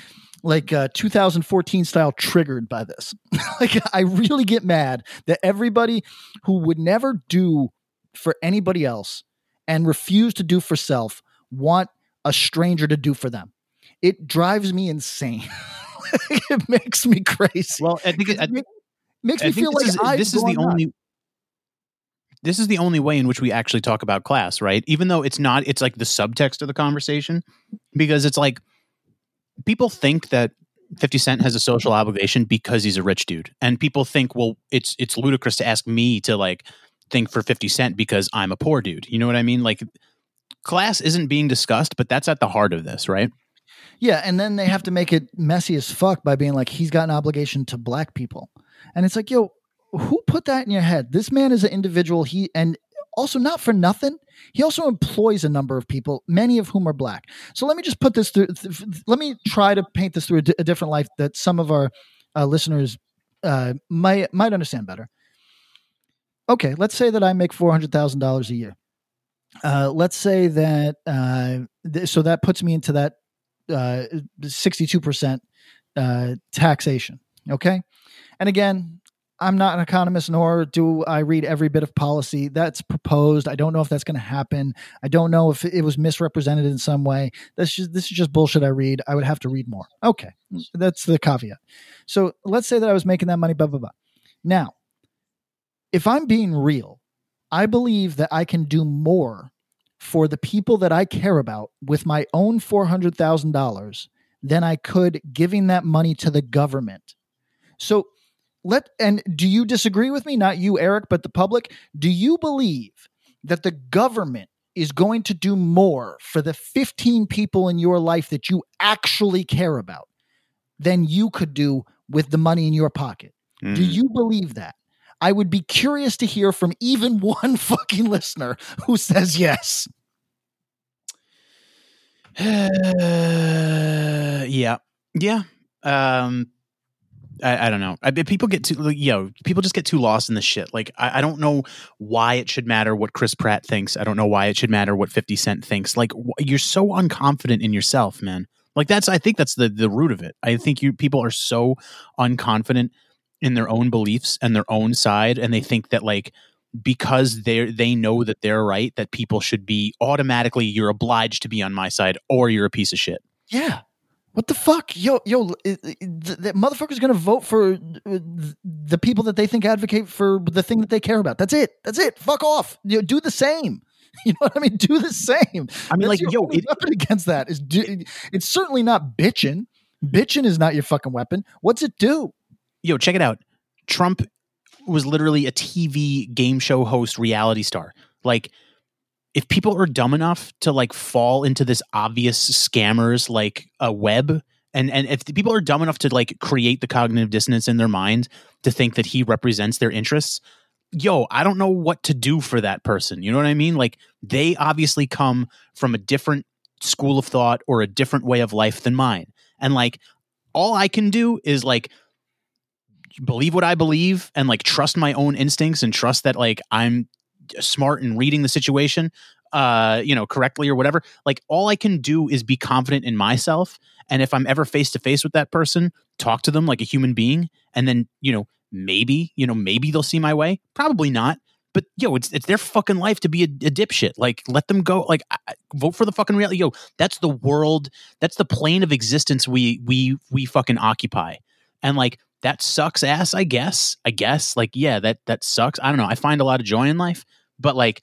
like uh 2014 style triggered by this like i really get mad that everybody who would never do for anybody else and refuse to do for self want a stranger to do for them it drives me insane it makes me crazy
Well, I think it, I,
makes me feel like
is, this is the
only. nuts.
This is the only way in which we actually talk about class, right? Even though it's not, it's like the subtext of the conversation, because it's like people think that 50 Cent has a social obligation because he's a rich dude. And people think, well, it's it's ludicrous to ask me to like think for 50 Cent because I'm a poor dude. You know what I mean? Like class isn't being discussed, but that's at the heart of this, right?
Yeah, and then they have to make it messy as fuck by being like, he's got an obligation to black people. And it's like, yo, who put that in your head? This man is an individual. He and also not for nothing, he also employs a number of people, many of whom are black. So let me just put this through. Th- let me try to paint this through a, different life that some of our uh, listeners uh, might might understand better. Okay, let's say that I make four hundred thousand dollars a year. Uh, let's say that uh, th- so that puts me into that uh, 62% uh, taxation. Okay. And again, I'm not an economist, nor do I read every bit of policy that's proposed. I don't know if that's going to happen. I don't know if it was misrepresented in some way. That's just, this is just bullshit I read. I would have to read more. Okay. Mm. That's the caveat. So let's say that I was making that money, blah, blah, blah. Now, if I'm being real, I believe that I can do more for the people that I care about with my own $400,000 than I could giving that money to the government. So let and do you disagree with me not you Eric but the public do you believe that the government is going to do more for the 15 people in your life that you actually care about than you could do with the money in your pocket
Mm.
do you believe that I would be curious to hear from even one fucking listener who says yes.
yeah, yeah. Um, I, I don't know. I, people get too, like, yo, people just get too lost in the shit. Like, I, I don't know why it should matter what Chris Pratt thinks. I don't know why it should matter what Fifty Cent thinks. Like, wh- you're so unconfident in yourself, man. Like, that's I think that's the the root of it. I think you people are so unconfident in their own beliefs and their own side, and they think that like because they they know that they're right that people should be automatically you're obliged to be on my side or you're a piece of shit.
Yeah. What the fuck? Yo, yo, i- i- the, the motherfucker's gonna vote for uh, the people that they think advocate for the thing that they care about. That's it. That's it. Fuck off. You know, do the same. You know what I mean? Do the same.
I mean,
That's
like, yo, it-
weapon against that is do, it's certainly not bitching. Bitching is not your fucking weapon. What's it do?
Yo, check it out. Trump was literally a TV game show host, reality star. Like, if people are dumb enough to like fall into this obvious scammers like a web, and and if people are dumb enough to like create the cognitive dissonance in their mind to think that he represents their interests, yo, I don't know what to do for that person. You know what I mean? Like, they obviously come from a different school of thought or a different way of life than mine, and like, all I can do is like believe what I believe and like trust my own instincts and trust that like I'm smart and reading the situation uh you know correctly or whatever like all I can do is be confident in myself and if I'm ever face to face with that person talk to them like a human being and then you know maybe you know maybe they'll see my way. Probably not. But yo, it's it's their fucking life to be a, a dipshit. Like, let them go. Like, I, vote for the fucking reality. Yo, that's the world. That's the plane of existence we we we fucking occupy. And like, that sucks ass. I guess. I guess. Like, yeah, that that sucks. I don't know. I find a lot of joy in life, but like,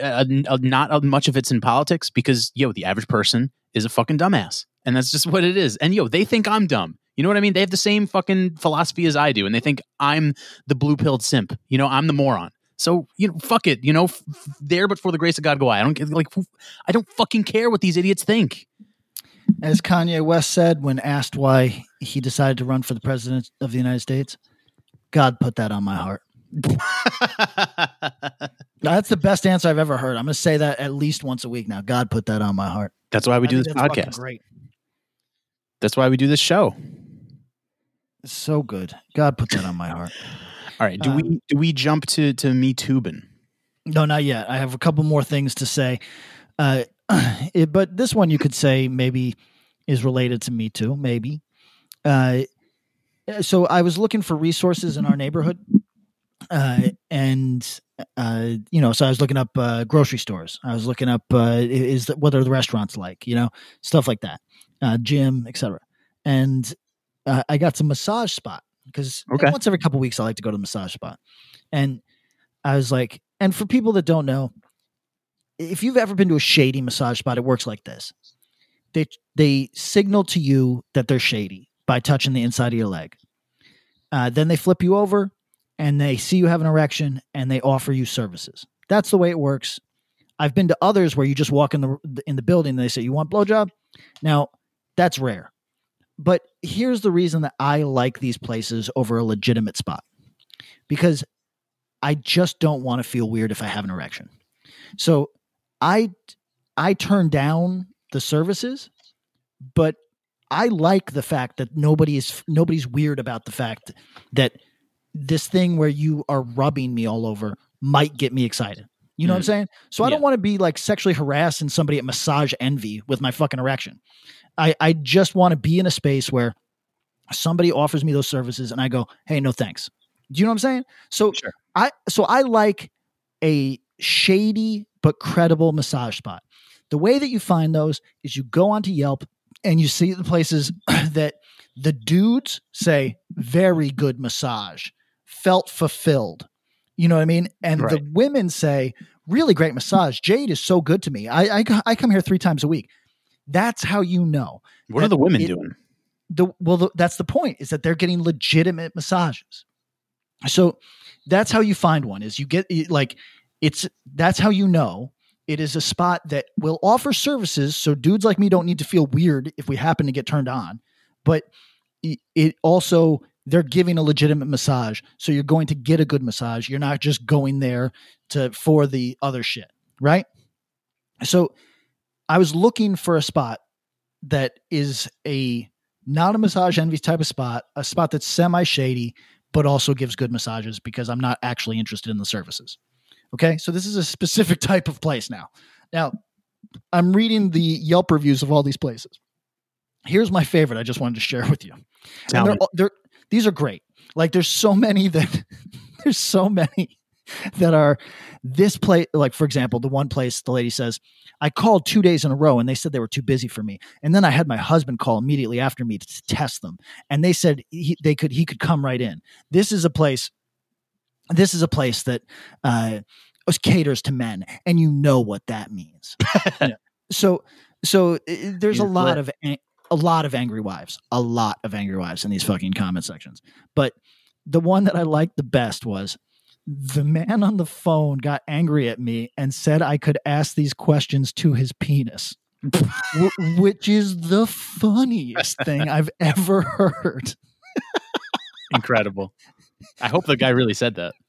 uh, uh, not much of it's in politics because yo, the average person is a fucking dumbass, and that's just what it is. And yo, they think I'm dumb. You know what I mean? They have the same fucking philosophy as I do, and they think I'm the blue pilled simp. You know, I'm the moron. So you know, fuck it. You know, f- there, but for the grace of God, go I. I don't like. I don't fucking care what these idiots think.
As Kanye West said when asked why he decided to run for the president of the United States, God put that on my heart. That's the best answer I've ever heard. I'm going to say that at least once a week now. God put that on my heart.
That's why we
I
do
think
this
that's fucking
podcast.
Great.
That's why we do this show.
It's so good. God put that on my heart.
All right. Do
Um,
we do we jump to to me tubing?
No, not yet. I have a couple more things to say. Uh, it, but this one you could say maybe is related to me too. Maybe. Uh, so I was looking for resources in our neighborhood, uh, and uh, you know, so I was looking up uh, grocery stores. I was looking up uh, is what are the restaurants like, you know, stuff like that, uh, gym, etc. And uh, I got some massage spot because
Okay.
once every couple weeks I like to go to the massage spot, and I was like, and for people that don't know, if you've ever been to a shady massage spot, it works like this. They they signal to you that they're shady by touching the inside of your leg. Uh, then they flip you over and they see you have an erection and they offer you services. That's the way it works. I've been to others where you just walk in the in the building and they say you want blowjob. Now that's rare, but here's the reason that I like these places over a legitimate spot because I just don't want to feel weird if I have an erection. So I I turn down the services, but I like the fact that nobody is nobody's weird about the fact that this thing where you are rubbing me all over might get me excited. You know what I'm
Mm.
saying? So I don't want to be like sexually harassing somebody at massage envy with my fucking erection. I, I just want to be in a space where somebody offers me those services and I go, hey, no thanks. Do you know what I'm saying? So
Sure.
I so I like a shady but credible massage spot. The way that you find those is you go onto Yelp and you see the places that the dudes say very good massage, felt fulfilled. You know what I mean? And the women say really great massage. Jade is so good to me. I I, I come here three times a week. That's how you know.
What are the women
it-
doing?
the well the, that's the point is that they're getting legitimate massages so that's how you find one is you get like it's that's how you know it is a spot that will offer services so dudes like me don't need to feel weird if we happen to get turned on but it also they're giving a legitimate massage so you're going to get a good massage you're not just going there to for the other shit right so i was looking for a spot that is a not a massage envy type of spot, a spot that's semi shady, but also gives good massages because I'm not actually interested in the services. Okay. So this is a specific type of place now. Now, I'm reading the Yelp reviews of all these places. Here's my favorite. I just wanted to share with you. They're, they're, these are great. Like there's so many that there's so many that are this place. Like for example, the one place the lady says, I called two days in a row and they said they were too busy for me. And then I had my husband call immediately after me to test them. And they said he, they could, he could come right in. This is a place, this is a place that, uh, caters to men and you know what that means. You know, So, so uh, there's a lot
lit.
of, an- a lot of angry wives, a lot of angry wives in these fucking comment sections. But the one that I liked the best was the man on the phone got angry at me and said I could ask these questions to his penis, wh- which is the funniest thing I've ever heard.
Incredible. I hope the guy really said that.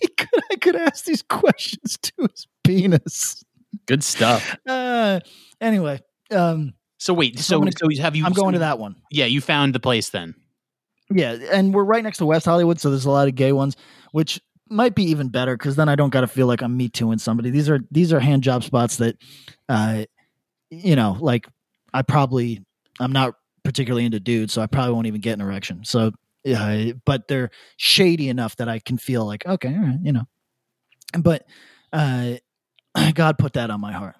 He could, I could ask these questions to his penis.
Good stuff.
Uh, anyway, um,
So wait,
So
so
gonna-
so have you?
I'm going to that one.
Yeah, you found the place then.
Yeah, and we're right next to West Hollywood, so there's a lot of gay ones, which might be even better because then I don't got to feel like I'm me tooing somebody. These are these are hand job spots that, uh, you know, like I probably I'm not particularly into dudes, so I probably won't even get an erection. So uh, but they're shady enough that I can feel like okay, all right, you know. But uh, God put that on my heart.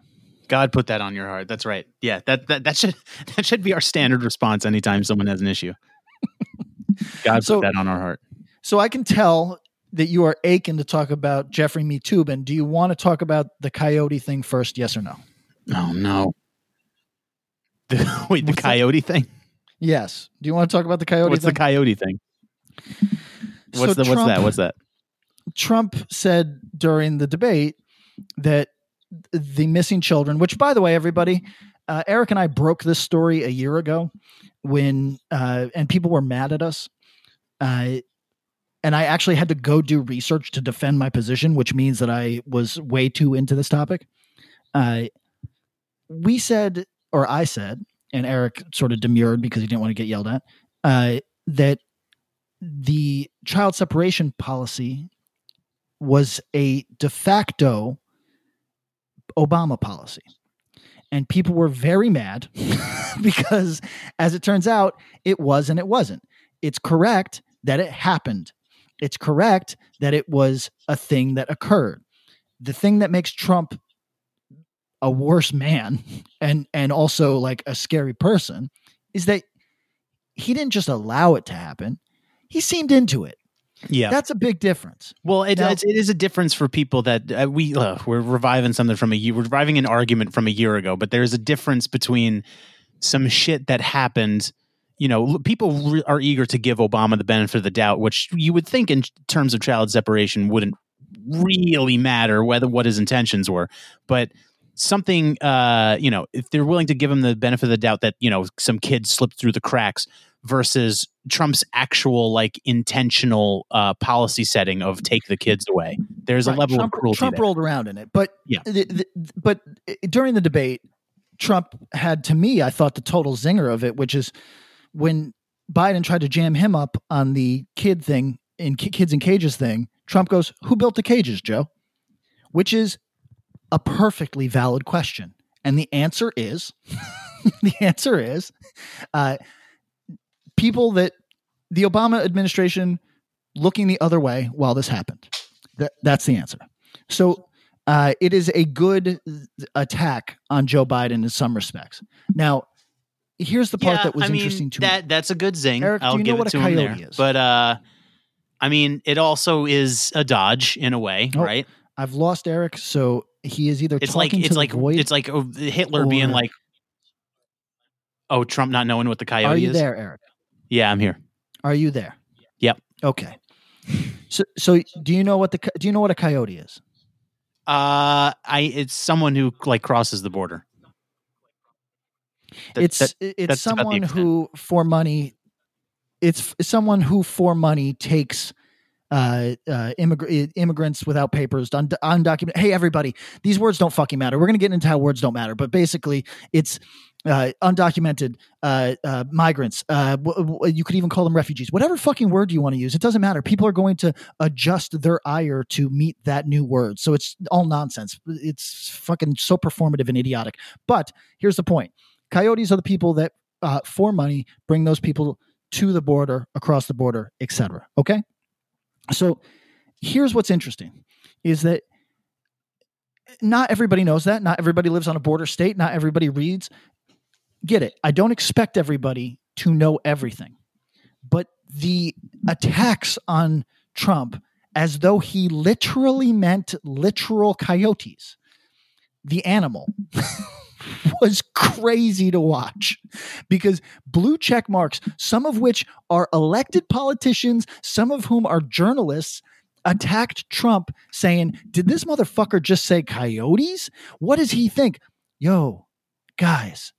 God put that on your heart. That's right. Yeah, that that that should that should be our standard response anytime someone has an issue. God
So-
put that on our heart.
So I can tell that you are aching to talk about Jeffrey Me Tubin. Do you want to talk about the coyote thing first? Yes or no?
Oh no. The, wait, the
What's that?
coyote thing?
Yes. Do you want to talk about the coyote?
What's
thing?
the coyote thing?
So
What's the what's that? What's that?
Trump said during the debate that the missing children, which by the way, everybody, uh, Eric and I broke this story a year ago when, uh, and people were mad at us. Uh, and I actually had to go do research to defend my position, which means that I was way too into this topic. Uh, we said, or I said, and Eric sort of demurred because he didn't want to get yelled at, uh, that the child separation policy was a de facto Obama policy. And people were very mad because, as it turns out, it was and it wasn't. It's correct that it happened. It's correct that it was a thing that occurred. The thing that makes Trump a worse man and and also like a scary person is that he didn't just allow it to happen. He seemed into it.
Yeah.
That's a big difference.
Well, it,
Now-
it's, it is a difference for people that uh, we uh, we're reviving something from a year. We're reviving an argument from a year ago, but there's a difference between some shit that happened. You know, people re- are eager to give Obama the benefit of the doubt, which you would think, in terms of child separation, wouldn't really matter whether what his intentions were. But something, uh, you know, if they're willing to give him the benefit of the doubt that you know some kids slipped through the cracks versus Trump's actual like intentional uh, policy setting of take the kids away. There's a level
Trump,
of cruelty
Trump
there.
rolled around in it, but
Yeah.
the- the- but during the debate, Trump had to me, I thought the total zinger of it, which is when Biden tried to jam him up on the kid thing in kids in cages thing. Trump goes, "Who built the cages, Joe?" Which is a perfectly valid question, and the answer is, the answer is, uh, people that the Obama administration looking the other way while this happened. That, that's the answer. So uh, it is a good attack on Joe Biden in some respects. Now, here's the part
Yeah,
that was
I mean,
interesting to
that
me.
that's a good zing.
Eric, do
I'll
you know
give
what a coyote is?
But uh, I mean, it also is a dodge in a way,
Oh,
right?
I've lost Eric, so he is either
It's like it's like
void.
it's like oh, Hitler being like, "Oh, Trump not knowing what the coyote is."
Are you
is."
there, Eric?
Yeah, I'm here.
Are you there?
Yep.
Okay. So, so do you know what the do you know what a coyote is?
Uh, I it's someone who like crosses the border. That-
it's
that-
it's
that's about the
someone who for money it's someone who for money takes uh, uh, immigr- immigrants without papers, und- undocumented. Hey, everybody, these words don't fucking matter. We're going to get into how words don't matter, but basically, it's uh, undocumented uh, uh, migrants. Uh, w- w- you could even call them refugees. Whatever fucking word you want to use, it doesn't matter. People are going to adjust their ire to meet that new word. So it's all nonsense. It's fucking so performative and idiotic. But here's the point coyotes are the people that uh, for money bring those people to the border across the border etc okay so here's what's interesting is that not everybody knows that not everybody lives on a border state not everybody reads. Get it i don't expect everybody to know everything but the attacks on trump as though he literally meant literal coyotes the animal was crazy to watch because blue check marks, some of which are elected politicians, some of whom are journalists, attacked Trump saying, Did this motherfucker just say coyotes? What does he think? Yo, guys,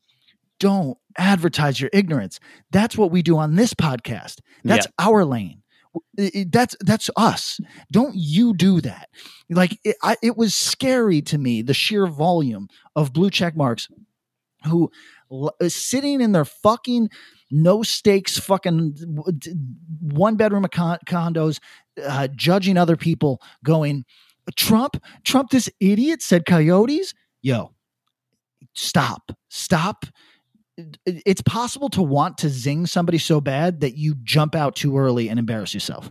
don't advertise your ignorance. That's what we do on this podcast. That's our lane. That's that's us. Don't you do that? Like it, I, it was scary to me the sheer volume of blue check marks who sitting in their fucking no stakes fucking one bedroom con- condos uh, judging other people going trump trump this idiot said coyotes yo stop stop it's possible to want to zing somebody so bad that you jump out too early and embarrass yourself.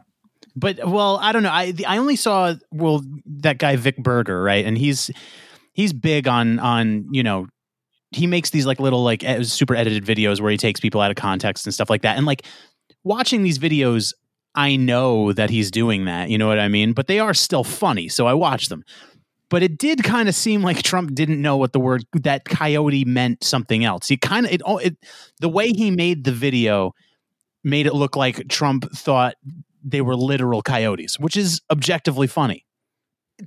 But well, I don't know. I I only saw well that guy Vic Berger, right? And he's he's big on on you know he makes these like little like super edited videos where he takes people out of context and stuff like that. And like watching these videos, I know that he's doing that. You know what I mean? But they are still funny, so I watch them but it did kind of seem like Trump didn't know what the word that coyote meant something else. He kind of it, it the way he made the video made it look like Trump thought they were literal coyotes, which is objectively funny.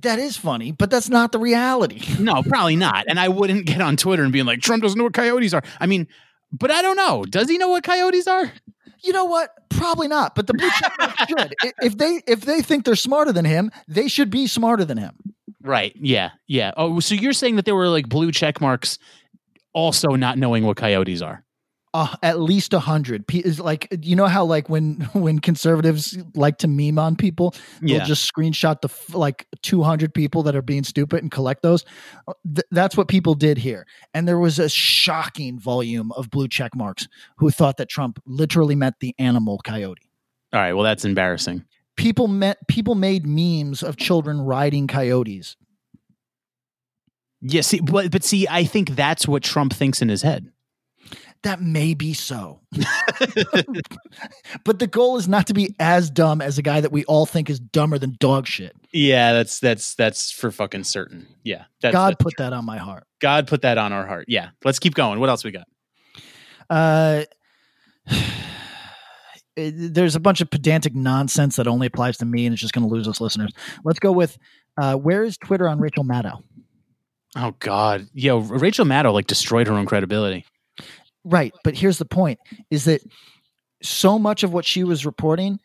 That is funny, but that's not the reality.
no, probably not. And I wouldn't get on Twitter and being like, Trump doesn't know what coyotes are. I mean, but I don't know. Does he know what coyotes are?
You know what? Probably not. But the blue check should. If they if they think they're smarter than him, they should be smarter than him.
Right. Yeah. Yeah. Oh, so you're saying that there were like blue check marks also not knowing what coyotes are?
Uh, at least a hundred is like you know how like when when conservatives like to meme on people they'll yeah. just screenshot the like 200 people that are being stupid and collect those uh, Th- that's what people did here and there was a shocking volume of blue check marks who thought that trump literally meant the animal coyote
all right well that's embarrassing
people met people made memes of children riding coyotes.
Yeah, but, but see, I think that's what Trump thinks in his head.
That may be so. but the goal is not to be as dumb as a guy that we all think is dumber than dog shit.
Yeah, that's that's that's for fucking certain. Yeah. That's,
God
that's
put true. that on my heart.
God put that on our heart. Yeah. Let's keep going. What else we got?
Uh there's a bunch of pedantic nonsense that only applies to me and it's just going to lose us listeners. Let's go with uh, where is Twitter on Rachel Maddow?
Oh God, yo, Rachel Maddow like destroyed her own credibility.
Right, but here's the point: is that so much of what she was reporting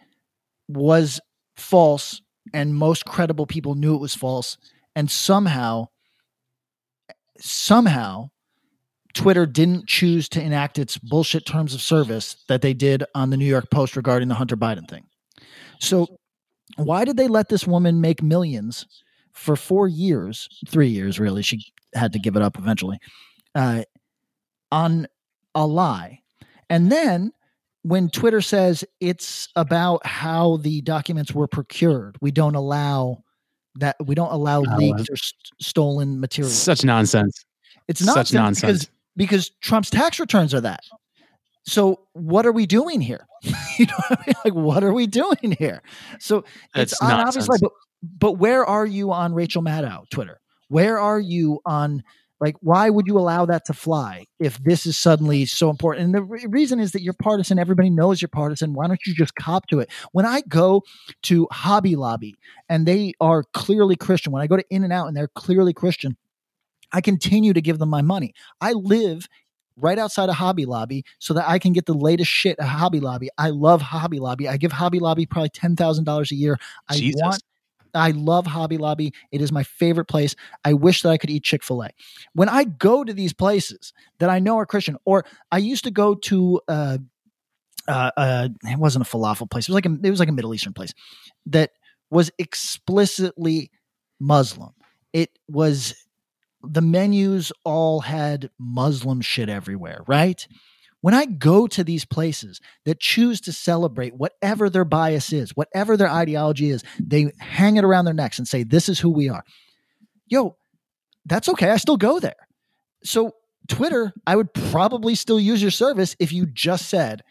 was false, and most credible people knew it was false, and somehow, somehow, Twitter didn't choose to enact its bullshit terms of service that they did on the New York Post regarding the Hunter Biden thing. So, why did they let this woman make millions for four years, three years really? She had to give it up eventually uh, on a lie. And then when Twitter says it's about how the documents were procured, we don't allow that we don't allow oh, leaked or st- stolen material.
Such nonsense.
It's nonsense
Such nonsense.
Because Trump's tax returns are that. So what are we doing here? you know, what I mean? like what are we doing here? So it's, it's obviously, but but where are you on Rachel Maddow Twitter? Where are you on like why would you allow that to fly if this is suddenly so important? And the re- reason is that you're partisan. Everybody knows you're partisan. Why don't you just cop to it? When I go to Hobby Lobby and they are clearly Christian, when I go to In and Out and they're clearly Christian, I continue to give them my money. I live right outside of Hobby Lobby so that I can get the latest shit at Hobby Lobby. I love Hobby Lobby. I give Hobby Lobby probably $10,000 a year. I
Jesus. want
I love Hobby Lobby. It is my favorite place. I wish that I could eat Chick fil A. When I go to these places that I know are Christian, or I used to go to, uh, uh, uh, it wasn't a falafel place. It was like a, it was like a Middle Eastern place that was explicitly Muslim. It was the menus all had Muslim shit everywhere, right? When I go to these places that choose to celebrate whatever their bias is, whatever their ideology is, they hang it around their necks and say, This is who we are. Yo, that's okay. I still go there. So, Twitter, I would probably still use your service if you just said,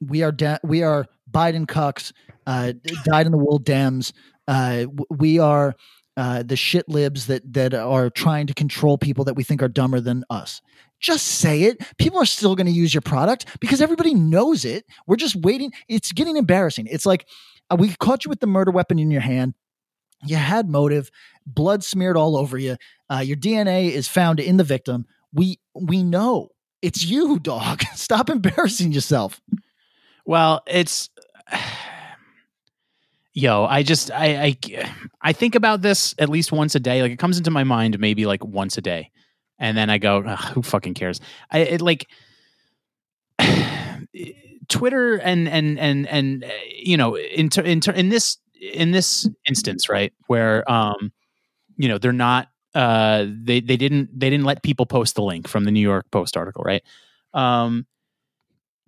We are, de- we are Biden cucks, uh, died in the wool Dems. Uh, we are uh, the shit libs that that are trying to control people that we think are dumber than us. Just say it. People are still going to use your product because everybody knows it. We're just waiting. It's getting embarrassing. It's like uh, we caught you with the murder weapon in your hand. You had motive, blood smeared all over you. Uh, your DNA is found in the victim. We we know it's you, dog. Stop embarrassing yourself.
Well, it's yo i just I, I i think about this at least once a day. Like it comes into my mind maybe like once a day. And then i go who fucking cares? I it, like twitter and and and and you know in ter, in ter, in this in this instance right where um you know they're not uh they they didn't they didn't let people post the link from the new york post article right? Um,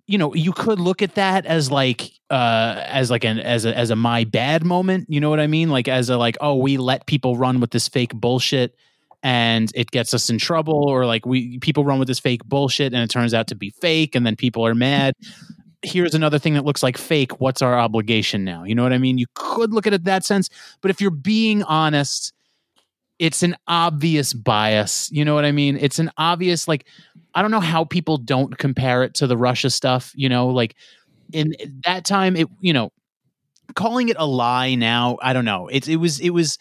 you know, you could look at that as like uh as like an as a as a my bad moment, you know what I mean? Like as a like, oh, we let people run with this fake bullshit and it gets us in trouble or like we people run with this fake bullshit and it turns out to be fake and then people are mad. Here's another thing that looks like fake. What's our obligation now? You know what i mean? You could look at it that sense but if you're being honest it's an obvious bias. You know what i mean? It's an obvious like i don't know how people don't compare it to the russia stuff you know like in that time it you know calling it a lie now i don't know it, it was it was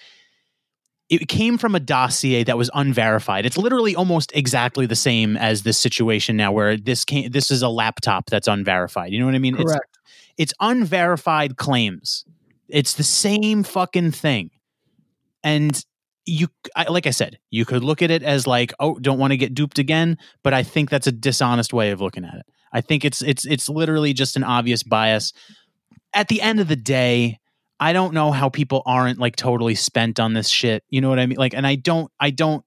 it came from a dossier that was unverified. It's literally almost exactly the same as this situation now, where this came. This is a laptop that's unverified. You know what I mean?
Correct.
It's, it's unverified claims. It's the same fucking thing, and you, I, like I said, you could look at it as like, oh, don't want to get duped again. But I think that's a dishonest way of looking at it. I think it's it's it's literally just an obvious bias. At the end of the day, I don't know how people aren't like totally spent on this shit. You know what I mean? Like, and I don't, I don't,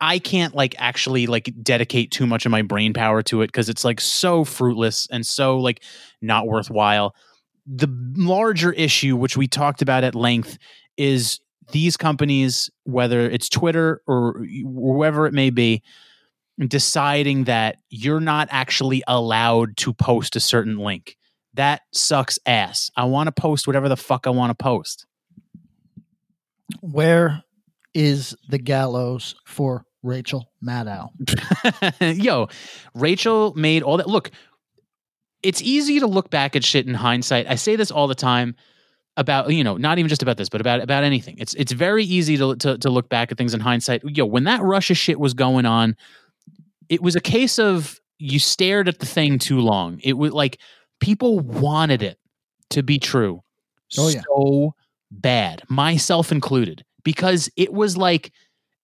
I can't like actually like dedicate too much of my brain power to it because it's like so fruitless and so like not worthwhile. The larger issue, which we talked about at length, is these companies, whether it's Twitter or whoever it may be, deciding that you're not actually allowed to post a certain link that sucks ass. I want to post whatever the fuck I want to post.
Where is the gallows for Rachel Maddow?
Yo, Rachel made all that. Look, it's easy to look back at shit in hindsight. I say this all the time about you know not even just about this but about about anything it's it's very easy to, to to look back at things in hindsight yo when that russia shit was going on it was a case of you stared at the thing too long it was like people wanted it to be true
oh, yeah.
so bad, myself included, because it was like,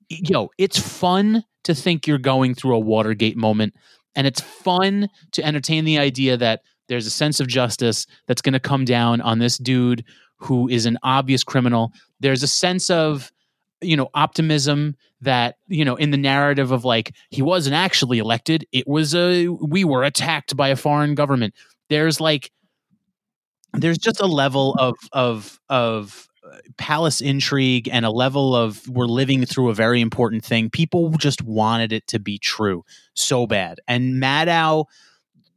yo, it's fun to think you're going through a Watergate moment. And it's fun to entertain the idea that there's a sense of justice that's going to come down on this dude who is an obvious criminal. There's a sense of, you know, optimism that, you know, in the narrative of like, he wasn't actually elected. It was a, we were attacked by a foreign government there's like there's just a level of of of uh, palace intrigue and a level of we're living through a very important thing. People just wanted it to be true so bad. And Maddow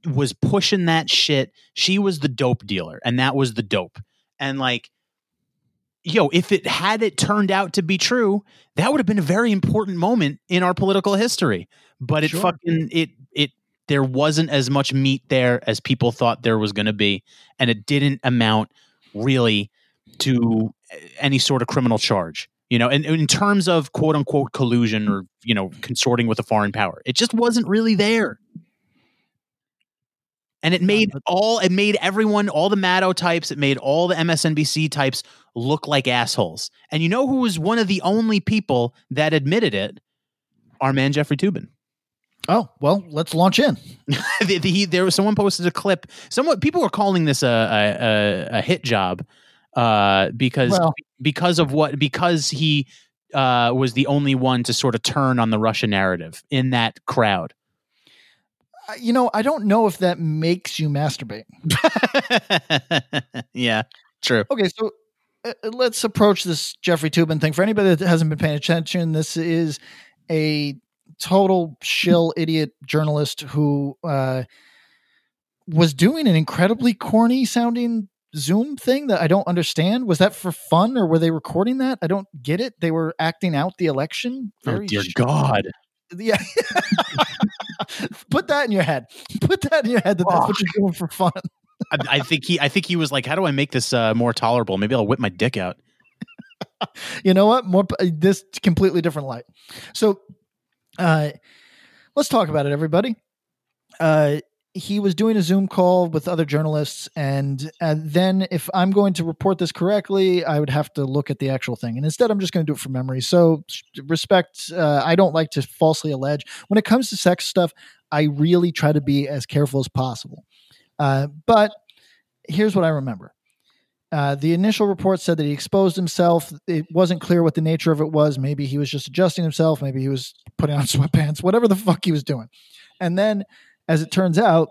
was pushing that shit. She was the dope dealer, and that was the dope. And like, yo, if it had it turned out to be true, that would have been a very important moment in our political history. But it sure. fucking it it there wasn't as much meat there as people thought there was going to be, and it didn't amount really to eh, any sort of criminal charge. You know, and, in terms of quote unquote collusion or you know consorting with a foreign power, it just wasn't really there. And it made all it made everyone, all the Maddow types, it made all the MSNBC types look like assholes. And you know who was one of the only people that admitted it? Our man Jeffrey Toobin.
Oh well, let's launch in.
the, the, there was someone posted a clip. Someone people were calling this a a, a hit job uh, because well, because of what because he uh, was the only one to sort of turn on the Russia narrative in that crowd.
Uh, you know, I don't know if that makes you masturbate.
yeah, true.
Okay, so uh, let's approach this Jeffrey Toobin thing. For anybody that hasn't been paying attention, this is a total shill idiot journalist who uh, was doing an incredibly corny sounding Zoom thing that I don't understand. Was that for fun or were they recording that? I don't get it. They were acting out the election.
Oh, Very oh dear sh- God.
Yeah. Put that in your head. Put that in your head that that's what you're doing for fun.
I, I, think he I think he was like, how do I make this uh, more tolerable? Maybe I'll whip my dick out.
you know what? More this completely different light. So uh, let's talk about it, everybody. Uh, he was doing a Zoom call with other journalists, and, and then if I'm going to report this correctly, I would have to look at the actual thing. And instead, I'm just going to do it from memory. So, respect. Uh, I don't like to falsely allege. When it comes to sex stuff, I really try to be as careful as possible. Uh, but here's what I remember. Uh, the initial report said that he exposed himself. It wasn't clear what the nature of it was. Maybe he was just adjusting himself. Maybe he was putting on sweatpants, whatever the fuck he was doing. and then, as it turns out,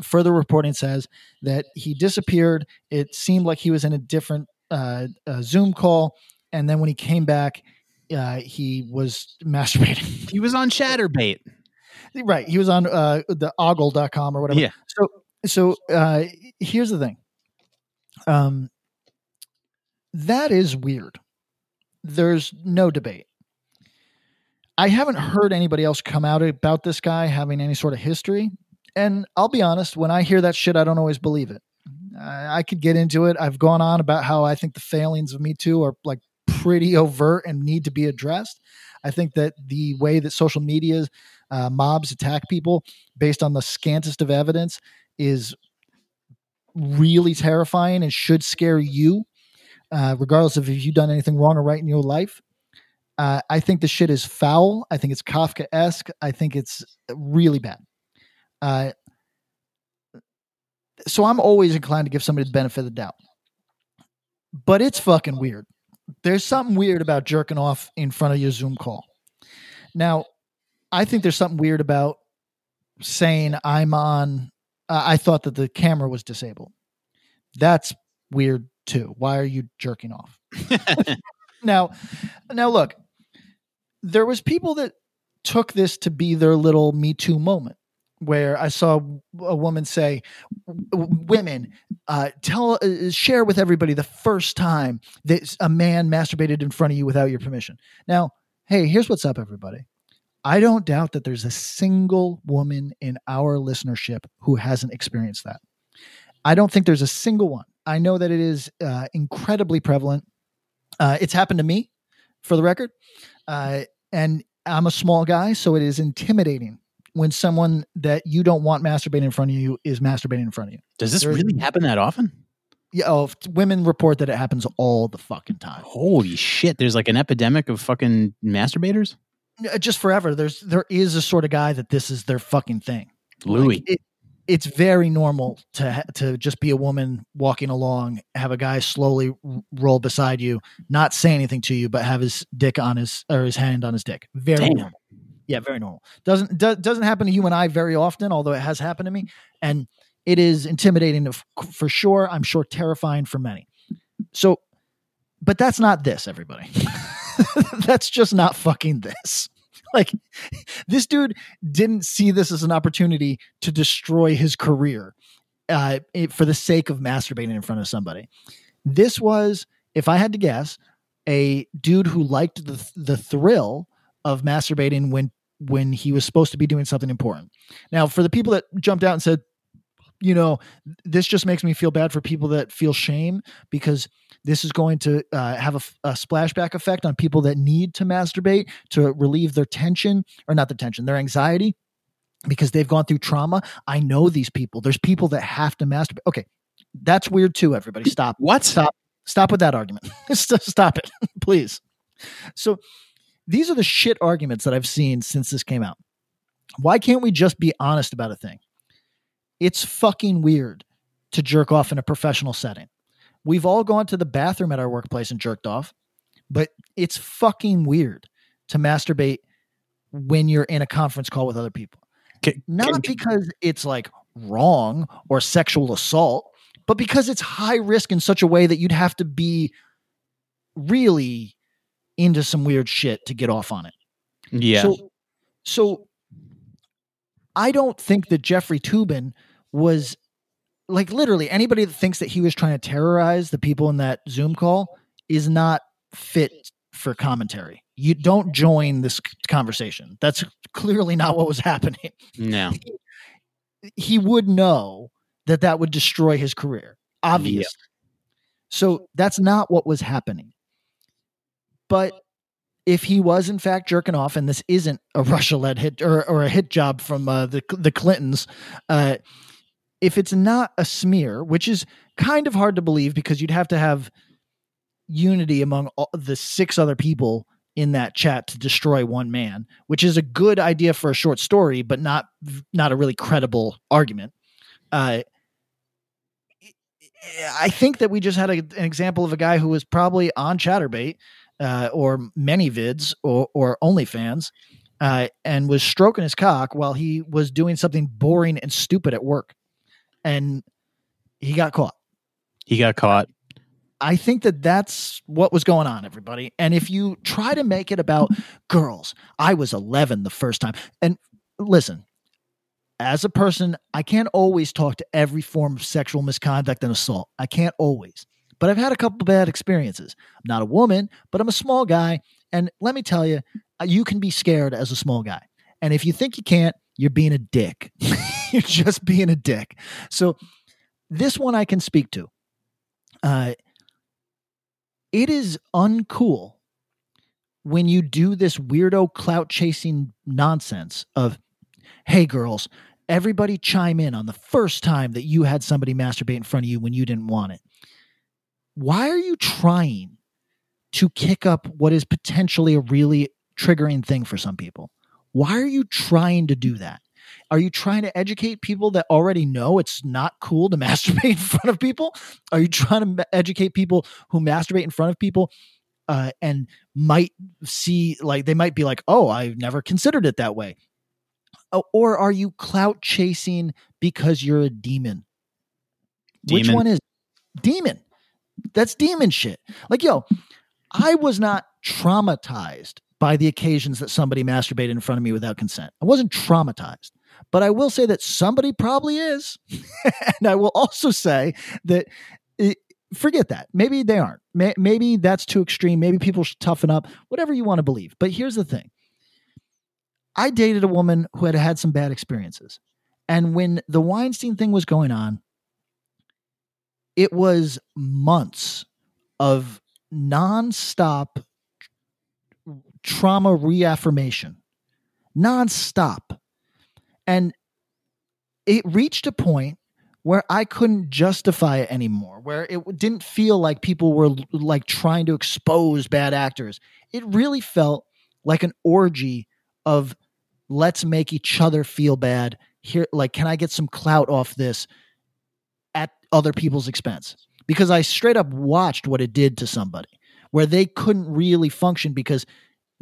further reporting says that he disappeared. It seemed like he was in a different uh, uh, Zoom call, and then when he came back, uh, he was masturbating.
He was on Chaturbate.
right. He was on uh, the ogle.com or whatever.
Yeah.
So, so uh, here's the thing. Um, that is weird. There's no debate. I haven't heard anybody else come out about this guy having any sort of history. And I'll be honest, when I hear that shit, I don't always believe it. I, I could get into it. I've gone on about how I think the failings of Me Too are like pretty overt and need to be addressed. I think that the way that social media uh, mobs attack people based on the scantest of evidence is really terrifying and should scare you, uh, regardless of if you've done anything wrong or right in your life. Uh, I think the shit is foul. I think it's Kafka esque. I think it's really bad. Uh, so I'm always inclined to give somebody the benefit of the doubt. But it's fucking weird. There's something weird about jerking off in front of your Zoom call. Now, I think there's something weird about saying I'm on. Uh, I thought that the camera was disabled. That's weird too. Why are you jerking off? now, now look, there was people that took this to be their little Me Too moment where I saw a woman say, "Women, uh, tell, uh, share with everybody the first time that a man masturbated in front of you without your permission." Now, hey, here's what's up, everybody. I don't doubt that there's a single woman in our listenership who hasn't experienced that. I don't think there's a single one. I know that it is uh, incredibly prevalent. Uh, it's happened to me, for the record, uh, and I'm a small guy, so it is intimidating when someone that you don't want masturbating in front of you is masturbating in front of you.
Does this There's, really happen that often?
Yeah, oh, women report that it happens all the fucking time.
Holy shit! There's like an epidemic of fucking masturbators.
Uh, just forever. There's there is a sort of guy that this is their fucking thing.
Louis.
Like it, it's very normal to to just be a woman walking along, have a guy slowly roll beside you, not say anything to you, but have his dick on his or his hand on his dick. Very Damn. normal. Yeah, very normal. Doesn't do, doesn't happen to you and I very often, although it has happened to me, and it is intimidating for sure. I'm sure terrifying for many. So, but that's not this, everybody. that's just not fucking this. Like, this dude didn't see this as an opportunity to destroy his career uh, for the sake of masturbating in front of somebody. This was, if I had to guess, a dude who liked the the thrill of masturbating when when he was supposed to be doing something important. Now, for the people that jumped out and said, you know, this just makes me feel bad for people that feel shame because this is going to uh, have a, a, splashback effect on people that need to masturbate to relieve their tension or not their tension, their anxiety because they've gone through trauma. I know these people. There's people that have to masturbate. Okay, that's weird too. Everybody, stop.
What?
Stop. Stop with that argument. stop it, please. So these are the shit arguments that I've seen since this came out. Why can't we just be honest about a thing? It's fucking weird to jerk off in a professional setting. We've all gone to the bathroom at our workplace and jerked off, but it's fucking weird to masturbate when you're in a conference call with other people. Can, Not can, because it's like wrong or sexual assault, but because it's high risk in such a way that you'd have to be really into some weird shit to get off on it.
Yeah.
So, so I don't think that Jeffrey Toobin was like literally anybody that thinks that he was trying to terrorize the people in that Zoom call is not fit for commentary. You don't join this conversation. That's clearly not what was happening.
No.
He, he would know that that would destroy his career. Obviously. Yep. So that's not what was happening. But if he was in fact jerking off, and this isn't a Russia-led hit or, or a hit job from uh, the the Clintons, uh, if it's not a smear, which is kind of hard to believe because you'd have to have unity among all the six other people in that chat to destroy one man, which is a good idea for a short story, but not not a really credible argument. Uh, I think that we just had a, an example of a guy who was probably on Chaturbate uh, or ManyVids or, or OnlyFans, uh, and was stroking his cock while he was doing something boring and stupid at work, and he got caught.
He got caught.
I think that that's what was going on, everybody. And if you try to make it about girls, I was 11 the first time. And listen, as a person, I can't always talk to every form of sexual misconduct and assault. I can't always. But I've had a couple bad experiences. I'm not a woman, but I'm a small guy. And let me tell you, you can be scared as a small guy. And if you think you can't, you're being a dick. you're just being a dick. So this one I can speak to. Uh, it is uncool when you do this weirdo clout chasing nonsense of, hey, girls, everybody chime in on the first time that you had somebody masturbate in front of you when you didn't want it. Why are you trying to kick up what is potentially a really triggering thing for some people? Why are you trying to do that? Are you trying to educate people that already know it's not cool to masturbate in front of people? Are you trying to educate people who masturbate in front of people uh, and might see, like, they might be like, oh, I've never considered it that way? Or are you clout chasing because you're a demon? demon. Which one is demon? That's demon shit. Like, yo, I was not traumatized by the occasions that somebody masturbated in front of me without consent. I wasn't traumatized. But I will say that somebody probably is. and I will also say that it, forget that. Maybe they aren't. Maybe that's too extreme. Maybe people should toughen up, whatever you want to believe. But here's the thing I dated a woman who had had some bad experiences. And when the Weinstein thing was going on, it was months of nonstop trauma reaffirmation. Nonstop. And it reached a point where I couldn't justify it anymore, where it didn't feel like people were like trying to expose bad actors. It really felt like an orgy of let's make each other feel bad. Here, like, can I get some clout off this at other people's expense? Because I straight up watched what it did to somebody where they couldn't really function because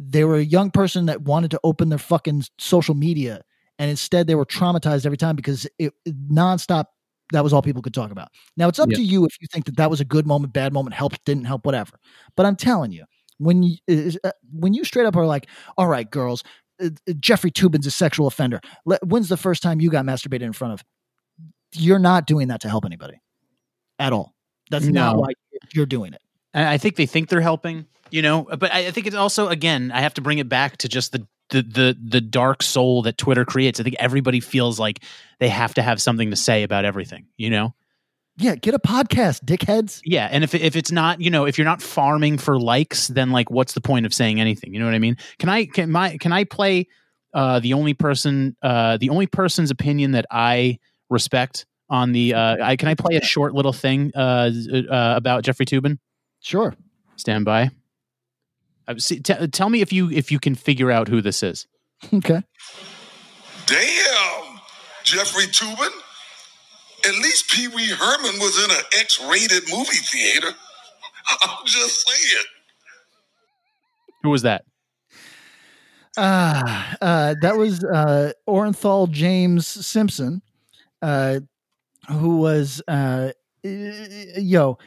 they were a young person that wanted to open their fucking social media and instead they were traumatized every time because it, it nonstop that was all people could talk about. Now it's up yeah. to you if you think that that was a good moment, bad moment, helped, didn't help, whatever. But I'm telling you, when you uh, when you straight up are like, "All right, girls, uh, uh, Jeffrey Toobin's a sexual offender. when's the first time you got masturbated in front of?" You're not doing that to help anybody at all. That's no. not why you're doing it.
I think they think they're helping, you know, but I think it's also again, I have to bring it back to just the the the the dark soul that Twitter creates. I think everybody feels like they have to have something to say about everything, you know?
Yeah, get a podcast, dickheads.
Yeah, and if if it's not, you know, if you're not farming for likes, then like what's the point of saying anything? You know what I mean? Can I can my can I play uh the only person uh the only person's opinion that I respect on the uh I can I play a short little thing uh, uh about Jeffrey Toobin?
Sure.
Stand by. Uh, see, t- tell me if you if you can figure out who this is.
Okay.
Damn, Jeffrey Toobin. At least Pee Wee Herman was in an X-rated movie theater. I'm just saying.
Who was that?
Uh, uh that was uh Orenthal James Simpson, uh, who was uh, yo,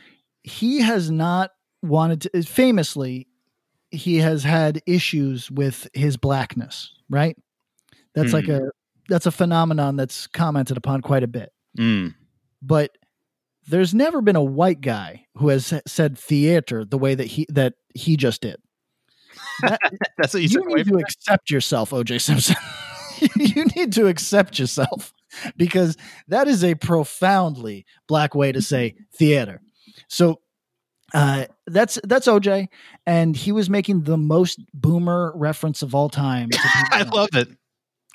he has not wanted to famously he has had issues with his blackness, right? That's mm. like hmm. a that's a phenomenon that's commented upon quite a bit.
Mm.
But there's never been a white guy who has said theater the way that he that he just did.
That, that's what you,
you need to accept yourself, OJ Simpson. you need to accept yourself because that is a profoundly black way to say theater. So uh, that's that's OJ, and he was making the most boomer reference of all time.
I love it.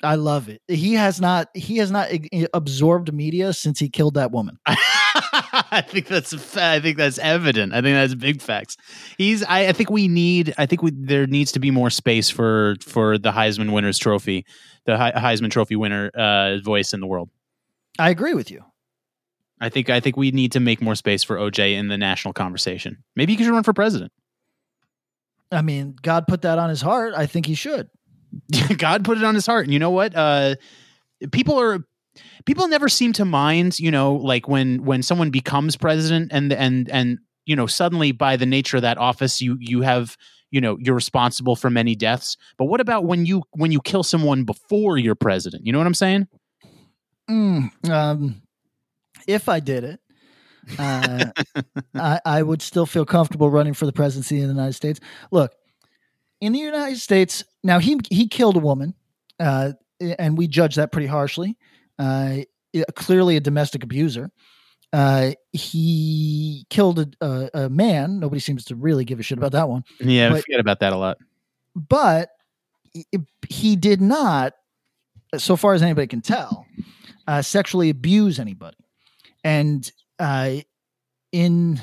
I love it. He has not he has not absorbed media since he killed that woman.
I think that's I think that's evident. I think that's big facts. He's I, I think we need I think we, there needs to be more space for for the Heisman winners trophy, the Heisman trophy winner uh, voice in the world.
I agree with you.
I think I think we need to make more space for OJ in the national conversation. Maybe he should run for president.
I mean, God put that on his heart. I think he should.
God put it on his heart. And you know what? Uh, people are people never seem to mind, you know, like when when someone becomes president and and and you know suddenly by the nature of that office you you have you know you're responsible for many deaths but what about when you when you kill someone before you're president you know what i'm saying
Mm, um, if I did it, uh, I, I would still feel comfortable running for the presidency of the United States. Look, in the United States, now he he killed a woman, uh, and we judge that pretty harshly. Uh, clearly, a domestic abuser. Uh, he killed a, a, a, man. Nobody seems to really give a shit about that one.
Yeah, but, I forget about that a lot.
But he did not, so far as anybody can tell, uh, sexually abuse anybody. And uh, in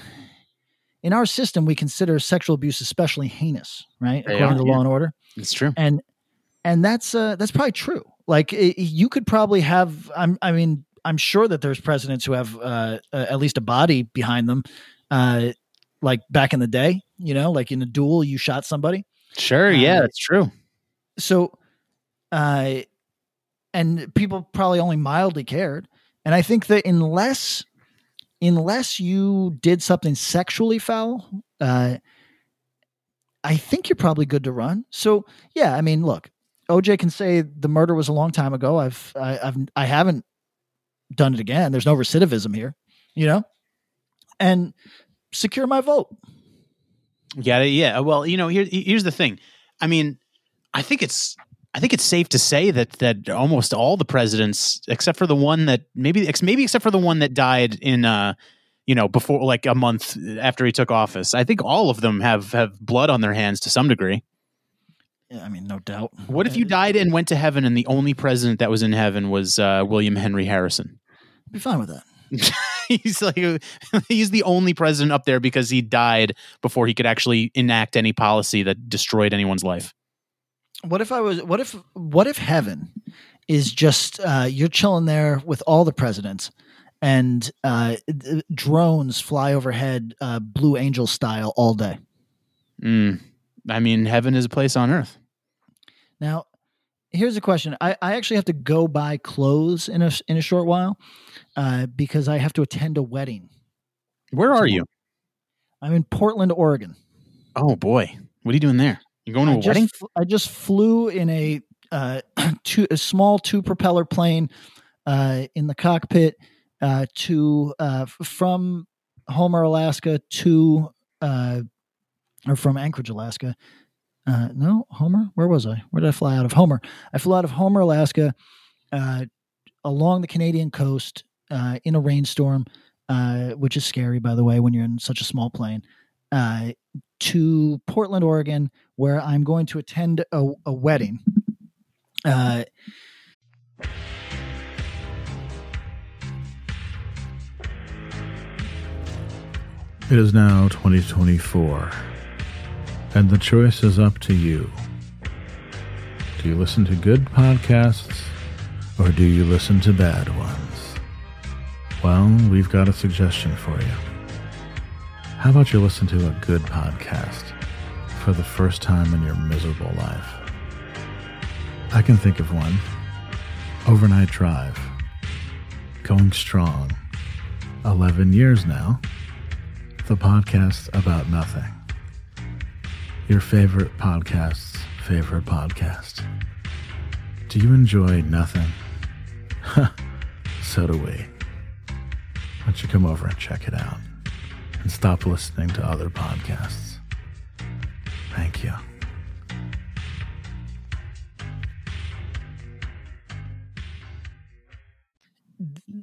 in our system, we consider sexual abuse especially heinous, right? According to
yeah.
law and order.
It's true.
And and that's uh, that's probably true. Like it, you could probably have. I'm. I mean, I'm sure that there's presidents who have uh, uh, at least a body behind them. Uh, like back in the day, you know, like in a duel, you shot somebody.
Sure. Yeah, that's true.
So, uh, and people probably only mildly cared. And I think that unless unless you did something sexually foul, uh, I think you're probably good to run. So yeah, I mean, look, OJ can say the murder was a long time ago. I've I, I've I haven't done it again. There's no recidivism here, you know, and secure my vote.
Yeah, yeah. Well, you know, here, here's the thing. I mean, I think it's I think it's safe to say that that almost all the presidents, except for the one that maybe maybe except for the one that died in uh you know before like a month after he took office, I think all of them have have blood on their hands to some degree.
Yeah, I mean, no doubt.
What if you died and went to heaven, and the only president that was in heaven was uh, William Henry Harrison?
I'd be fine with that.
he's like he's the only president up there because he died before he could actually enact any policy that destroyed anyone's life.
What if I was? What if? What if heaven is just uh, you're chilling there with all the presidents, and uh, d- drones fly overhead, uh, Blue Angel style, all day.
Mm. I mean, heaven is a place on earth.
Now, here's a question. I, I actually have to go buy clothes in a in a short while uh, because I have to attend a wedding.
Where are you?
I'm in Portland, Oregon.
Oh boy, what are you doing there? You going to
I
a
just,
wedding?
I just flew in a uh, two, a small two propeller plane uh, in the cockpit uh, to uh, from Homer, Alaska to uh, or from Anchorage, Alaska. Uh, no, Homer. Where was I? Where did I fly out of? Homer. I flew out of Homer, Alaska, uh, along the Canadian coast uh, in a rainstorm, uh, which is scary, by the way, when you're in such a small plane. Uh, to Portland, Oregon, where I'm going to attend a, a wedding. Uh,
It is now 2024, and the choice is up to you. Do you listen to good podcasts, or do you listen to bad ones? Well, we've got a suggestion for you. How about you listen to a good podcast for the first time in your miserable life? I can think of one Overnight Drive. Going strong. 11 years now the podcast about nothing. Your favorite podcast's favorite podcast. Do you enjoy nothing? so do we. Why don't you come over and check it out and stop listening to other podcasts? Thank you.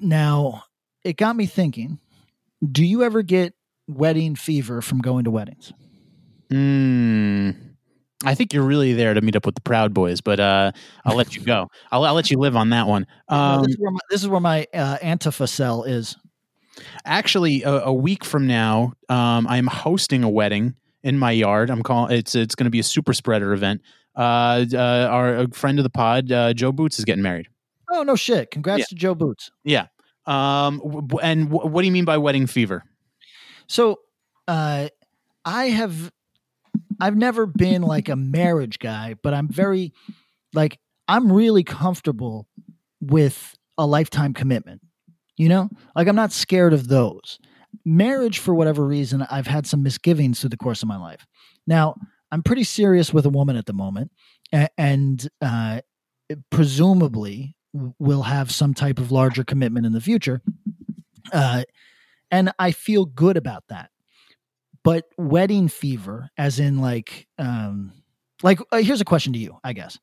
now, it got me thinking do you ever get wedding fever from going to weddings?
Mm, I think you're really there to meet up with the Proud Boys, but uh, I'll let you go. I'll, I'll let you live on that one.
No,
Um,
this, is where my, this is where my uh, Antifa cell is.
Actually, a, a week from now, um, I'm hosting a wedding in my yard. I'm calling it's it's going to be a super spreader event. Uh, uh, our a friend of the pod, uh, Joe Boots, is getting married.
Oh, no shit. Congrats
Yeah.
to Joe Boots.
Yeah. Um, w- and w- what do you mean by wedding fever?
So, uh, I have, I've never been like a marriage guy, but I'm very, Like I'm really comfortable with a lifetime commitment. You know, like I'm not scared of those. Marriage, for whatever reason, I've had some misgivings through the course of my life. Now, I'm pretty serious with a woman at the moment, and uh, presumably will have some type of larger commitment in the future. Uh, and I feel good about that. But wedding fever, as in like, um, like uh, here's a question to you, I guess.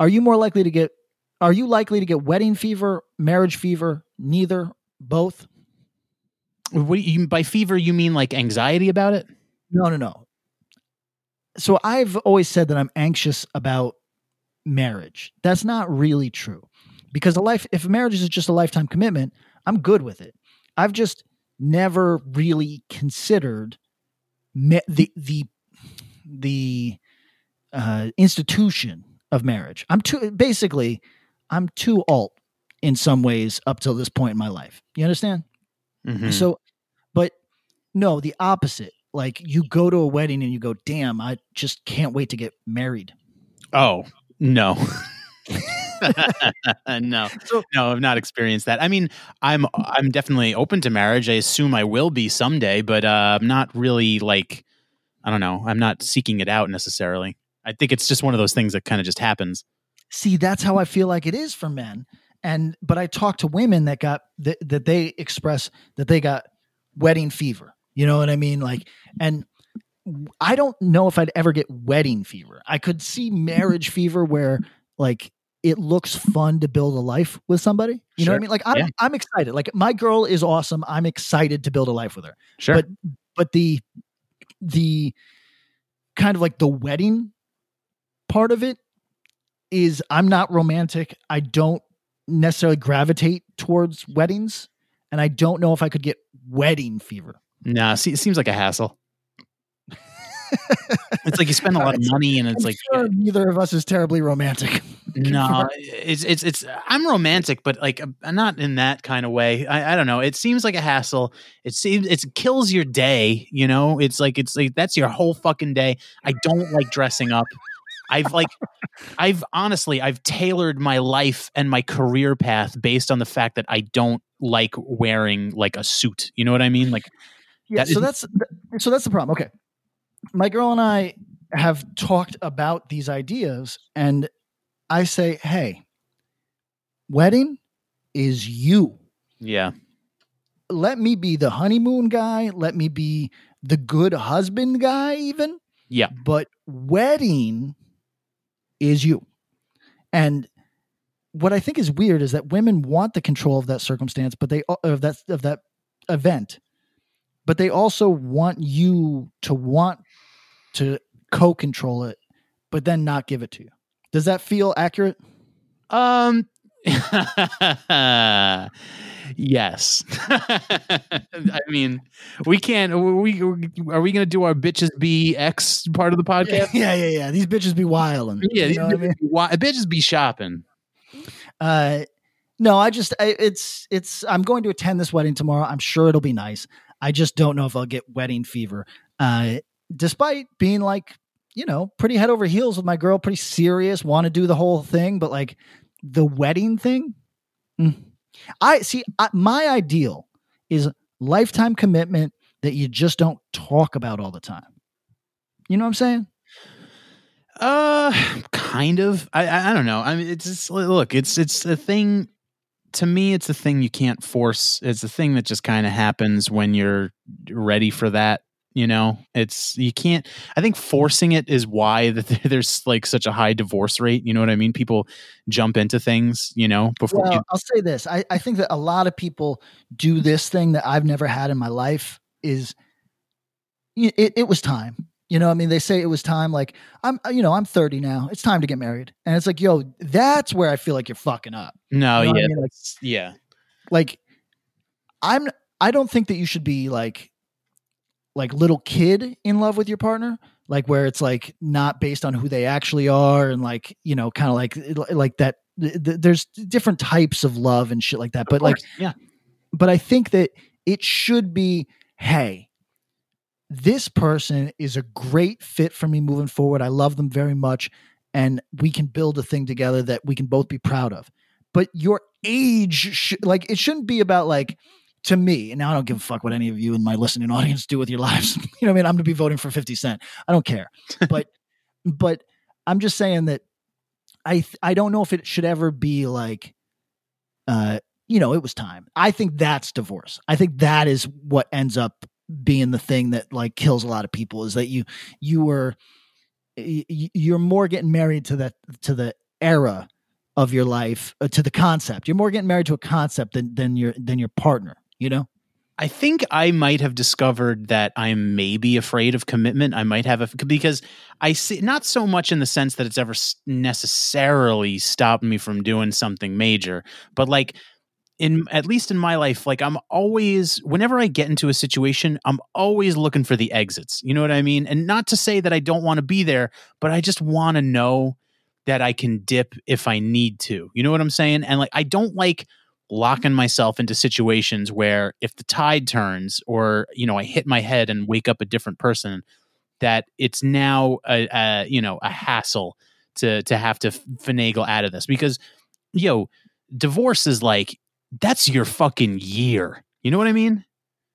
Are you more likely to get? Are you likely to get wedding fever, marriage fever, neither, both?
What you, by fever you mean like anxiety about it?
No, no, no. So I've always said that I'm anxious about marriage. That's not really true. Because a life if marriage is just a lifetime commitment, I'm good with it. I've just never really considered me- the the the uh, institution of marriage. I'm too basically I'm too alt in some ways up till this point in my life. You understand? Mm-hmm. So, but no, the opposite. Like you go to a wedding and you go, "Damn, I just can't wait to get married."
Oh no. no, so, no, I've not experienced that. I mean, I'm I'm definitely open to marriage. I assume I will be someday, but uh, I'm not really like I don't know. I'm not seeking it out necessarily. I think it's just one of those things that kind of just happens.
See, that's how I feel like it is for men. And but I talk to women that got that, that they express that they got wedding fever. You know what I mean? Like and I don't know if I'd ever get wedding fever. I could see marriage fever where like it looks fun to build a life with somebody. You sure. know what I mean? Like I'm yeah. I'm excited. Like my girl is awesome. I'm excited to build a life with her.
Sure.
But but the the kind of like the wedding part of it is I'm not romantic. I don't necessarily gravitate towards weddings, and I don't know if I could get wedding fever.
Nah, see, it seems like a hassle. it's like you spend a lot of money, and it's
I'm
like
sure neither of us is terribly romantic.
no, it's it's it's. I'm romantic, but like uh, not in that kind of way. I, I don't know. It seems like a hassle. It seems it kills your day. You know, it's like it's like that's your whole fucking day. I don't like dressing up. I've like, I've honestly, I've tailored my life and my career path based on the fact that I don't like wearing like a suit. You know what I mean? Like,
yeah. That so that's so that's the problem. Okay, my girl and I have talked about these ideas, and I say, hey, wedding is you.
Yeah.
Let me be the honeymoon guy. Let me be the good husband guy, even.
Yeah.
But wedding is you. And what I think is weird is that women want the control of that circumstance, but they of that of that event, but they also want you to want to co-control it, but then not give it to you. Does that feel accurate?
Um yes. I mean, we can't. We are we going to do our bitches be X part of the podcast?
Yeah, yeah, yeah. These bitches be wilding.
Yeah, these bitches, I mean? be, bitches be shopping.
Uh, no, I just I, it's it's. I'm going to attend this wedding tomorrow. I'm sure it'll be nice. I just don't know if I'll get wedding fever. Uh, despite being like you know pretty head over heels with my girl, pretty serious, want to do the whole thing, but like the wedding thing. Mm, I see. I, my ideal is lifetime commitment that you just don't talk about all the time. You know what I'm saying?
Uh, kind of. I I, don't know. I mean, it's just, look. It's it's a thing. To me, it's a thing you can't force. It's a thing that just kind of happens when you're ready for that you know? It's you can't i think forcing it is why that there's like such a high divorce rate you know what i mean? People jump into things you know before
well,
you-
i'll say this I, I think that a lot of people do this thing that i've never had in my life is it, it was time you know i mean they say it was time like i'm uh, you know i'm 30 now it's time to get married and it's like yo that's where i feel like you're fucking up
no
you
know yeah I mean? like, yeah.
like i'm i don't think that you should be like like little kid in love with your partner like where it's like not based on who they actually are and like you know kind of like like that th- th- there's different types of love and shit like that. But like
yeah.
but i think that it should be hey this person is a great fit for me moving forward. I love them very much and we can build a thing together that we can both be proud of. But your age, sh- like it shouldn't be about like to me. And now I don't give a fuck what any of you in my listening audience do with your lives. you know what I mean? I'm to be voting for 50 Cent. I don't care. But but I'm just saying that I th- I don't know if it should ever be like uh you know, it was time. I think that's divorce. I think that is what ends up being the thing that like kills a lot of people is that you you were you're more getting married to that to the era of your life uh, to the concept. You're more getting married to a concept than than your than your partner, you know?
I think I might have discovered that I'm maybe afraid of commitment. I might have a because I see not so much in the sense that it's ever necessarily stopped me from doing something major, but like in at least in my life like i'm always whenever i get into a situation i'm always looking for the exits you know what i mean and not to say that i don't want to be there but i just want to know that i can dip if i need to you know what i'm saying and like i don't like locking myself into situations where if the tide turns or you know i hit my head and wake up a different person that it's now a, a you know a hassle to to have to finagle out of this because yo divorce is like that's your fucking year. You know what I mean?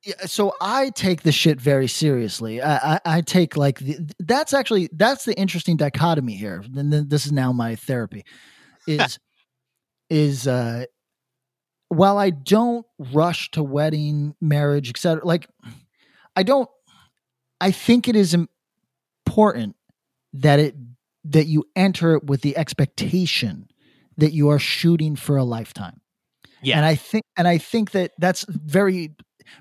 Yeah, so I take the shit very seriously. I, I, I take like the, that's actually that's the interesting dichotomy here. And then this is now my therapy. Is is uh while I don't rush to wedding, marriage, etc. Like I don't. I think it is important that it that you enter it with the expectation that you are shooting for a lifetime.
Yeah.
And I think and I think that that's very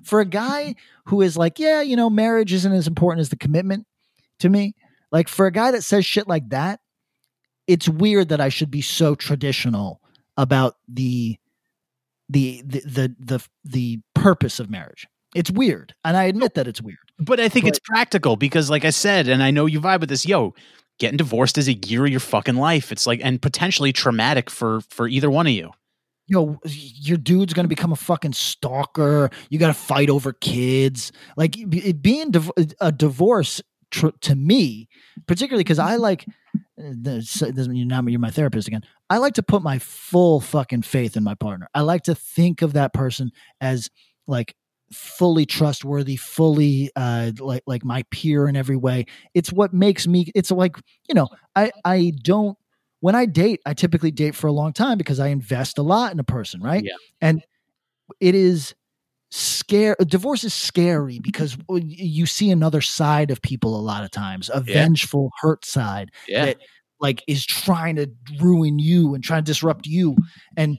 for a guy who is like, yeah, you know, marriage isn't as important as the commitment to me. Like for a guy that says shit like that, it's weird that I should be so traditional about the the the the the, the purpose of marriage. It's weird, and I admit that it's weird.
But I think but, it's practical because, like I said, and I know you vibe with this. Yo, getting divorced is a year of your fucking life. It's like and potentially traumatic for for either one of you
Yo, your dude's to become a fucking stalker. You got to fight over kids. Like being div- a divorce tr- to me, particularly because I like, this, now you're my therapist again. I like to put my full fucking faith in my partner. I like to think of that person as like fully trustworthy, fully uh, like like my peer in every way. It's what makes me. It's like you know, I I don't when I date, I typically date for a long time because I invest a lot in a person, right?
Yeah.
And it is scare divorce is scary because you see another side of people a lot of times a yeah. vengeful hurt side
yeah.
that like is trying to ruin you and trying to disrupt you and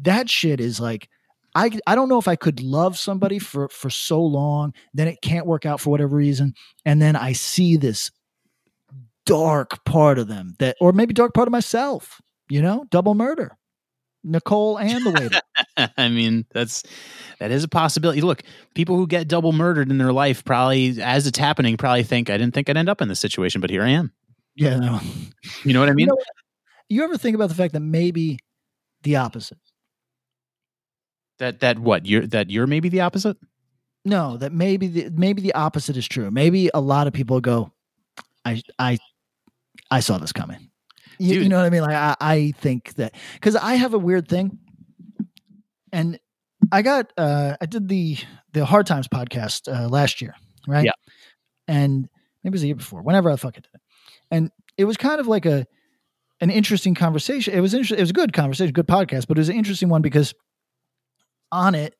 that shit is like I, I don't know if I could love somebody for for so long then it can't work out for whatever reason and then I see this dark part of them that, or maybe dark part of myself, you know, double murder. Nicole and the waiter.
I mean, that's that is a possibility. Look, people who get double murdered in their life probably, as it's happening, probably think I didn't think I'd end up in this situation, but here I am.
Yeah, no.
You know what I mean? You, know,
you ever think about the fact that maybe the opposite?
That that what you're that you're maybe the opposite?
No, that maybe the maybe the opposite is true. Maybe a lot of people go, I I I saw this coming. You, you know what I mean? Like I, I think that because I have a weird thing, and I got uh I did the the Hard Times podcast uh, last year, right?
Yeah,
and maybe it was the year before, whenever I fucking did it, and it was kind of like a an interesting conversation. It was interesting. It was a good conversation, good podcast, but it was an interesting one because on it,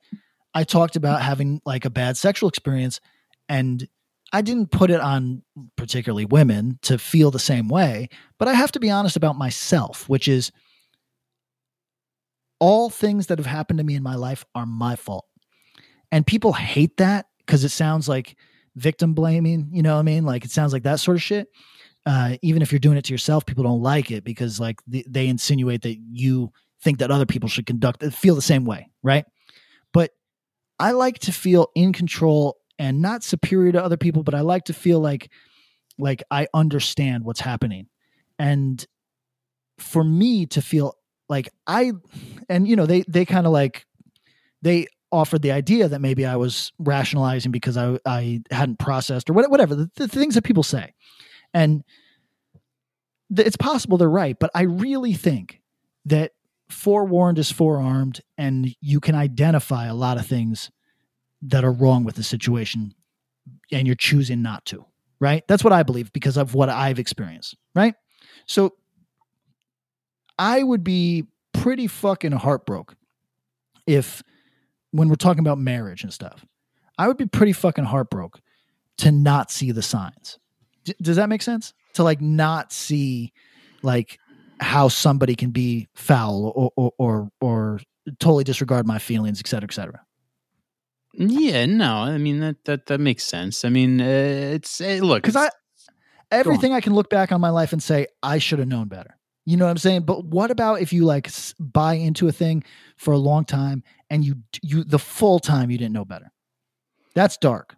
I talked about having like a bad sexual experience and I didn't put it on particularly women to feel the same way, but I have to be honest about myself, which is all things that have happened to me in my life are my fault. And people hate that because it sounds like victim blaming, you know what I mean? Like it sounds like that sort of shit. Uh, even if you're doing it to yourself, people don't like it because like the, they insinuate that you think that other people should conduct feel the same way, right? But I like to feel in control and not superior to other people, but I like to feel like like I understand what's happening. And for me to feel like I and you know, they they kind of like they offered the idea that maybe I was rationalizing because I I hadn't processed or whatever the, the things that people say. And it's possible they're right, but I really think that forewarned is forearmed, and you can identify a lot of things that are wrong with the situation, and you're choosing not to. Right? That's what I believe because of what I've experienced. Right? So I would be pretty fucking heartbroken if, when we're talking about marriage and stuff, I would be pretty fucking heartbroken to not see the signs. D- does that make sense? To like not see like how somebody can be foul or or or, or totally disregard my feelings, et cetera, et cetera.
Yeah, no, I mean that that that makes sense. I mean, uh, it's uh, look
because I everything I can look back on my life and say I should have known better. You know what I'm saying? But what about if you like buy into a thing for a long time and you you the full time you didn't know better? That's dark.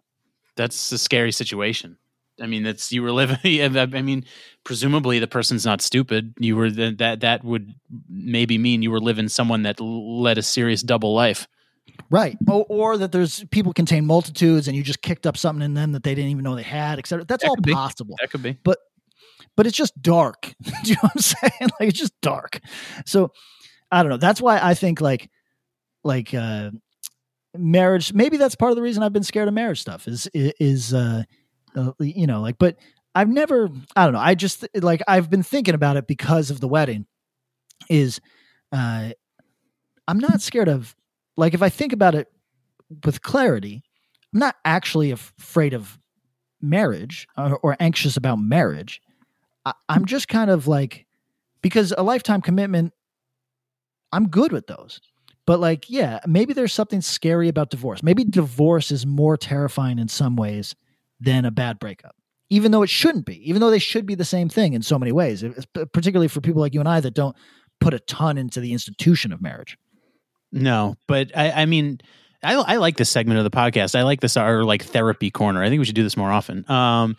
That's a scary situation. I mean, that's you were living. I mean, presumably the person's not stupid. You were that that would maybe mean you were living someone that led a serious double life.
Right. Or, or that there's people contain multitudes and you just kicked up something in them that they didn't even know they had, etc. That's
that
all possible.
That could be.
But but it's just dark. Do you know what I'm saying? Like it's just dark. So I don't know. That's why I think like like uh marriage maybe that's part of the reason I've been scared of marriage stuff is is uh, uh you know like but I've never I don't know. I just like I've been thinking about it because of the wedding is uh I'm not scared of like if I think about it with clarity, I'm not actually afraid of marriage or, or anxious about marriage. I, I'm just kind of like because a lifetime commitment I'm good with those. But like, yeah, maybe there's something scary about divorce. Maybe divorce is more terrifying in some ways than a bad breakup. Even though it shouldn't be, even though they should be the same thing in so many ways, particularly for people like you and I that don't put a ton into the institution of marriage.
No, but I, I mean, I, I like this segment of the podcast. I like this our like therapy corner. I think we should do this more often. Um,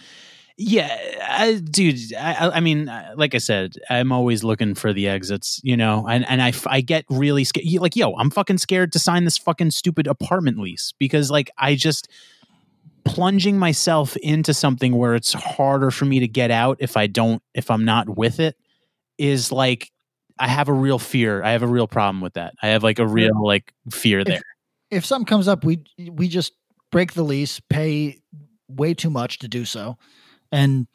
yeah, I, dude. I, I mean, like I said, I'm always looking for the exits, you know. And and I, I get really scared. Like, yo, I'm fucking scared to sign this fucking stupid apartment lease because, like, I just plunging myself into something where it's harder for me to get out if I don't, if I'm not with it, is like I have a real fear. I have a real problem with that. I have like a real like fear there.
If, if something comes up, we we just break the lease, pay way too much to do so and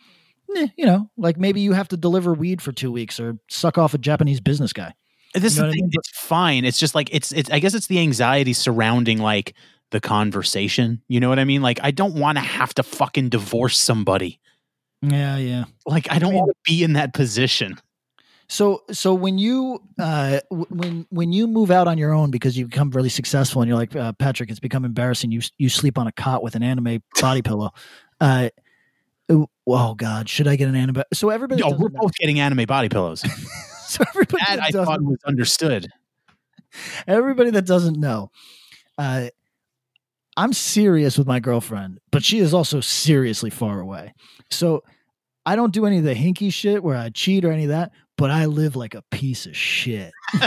eh, you know, like maybe you have to deliver weed for two weeks or suck off a Japanese business guy.
This you know thing, I mean? it's fine. It's just like it's it's. I guess it's the anxiety surrounding like the conversation. You know what I mean? Like I don't want to have to fucking divorce somebody.
Yeah, yeah.
Like I don't I mean, want to be in that position.
So so when you uh when when you move out on your own because you become really successful and you're like uh, Patrick, it's become embarrassing. You you sleep on a cot with an anime body pillow. Uh, oh God, should I get an anime? So everybody,
Yo, we're know. both getting anime body pillows.
so everybody
that, that I thought was understood.
Everybody that doesn't know, uh, I'm serious with my girlfriend, but she is also seriously far away. So I don't do any of the hinky shit where I cheat or any of that, but I live like a piece of shit.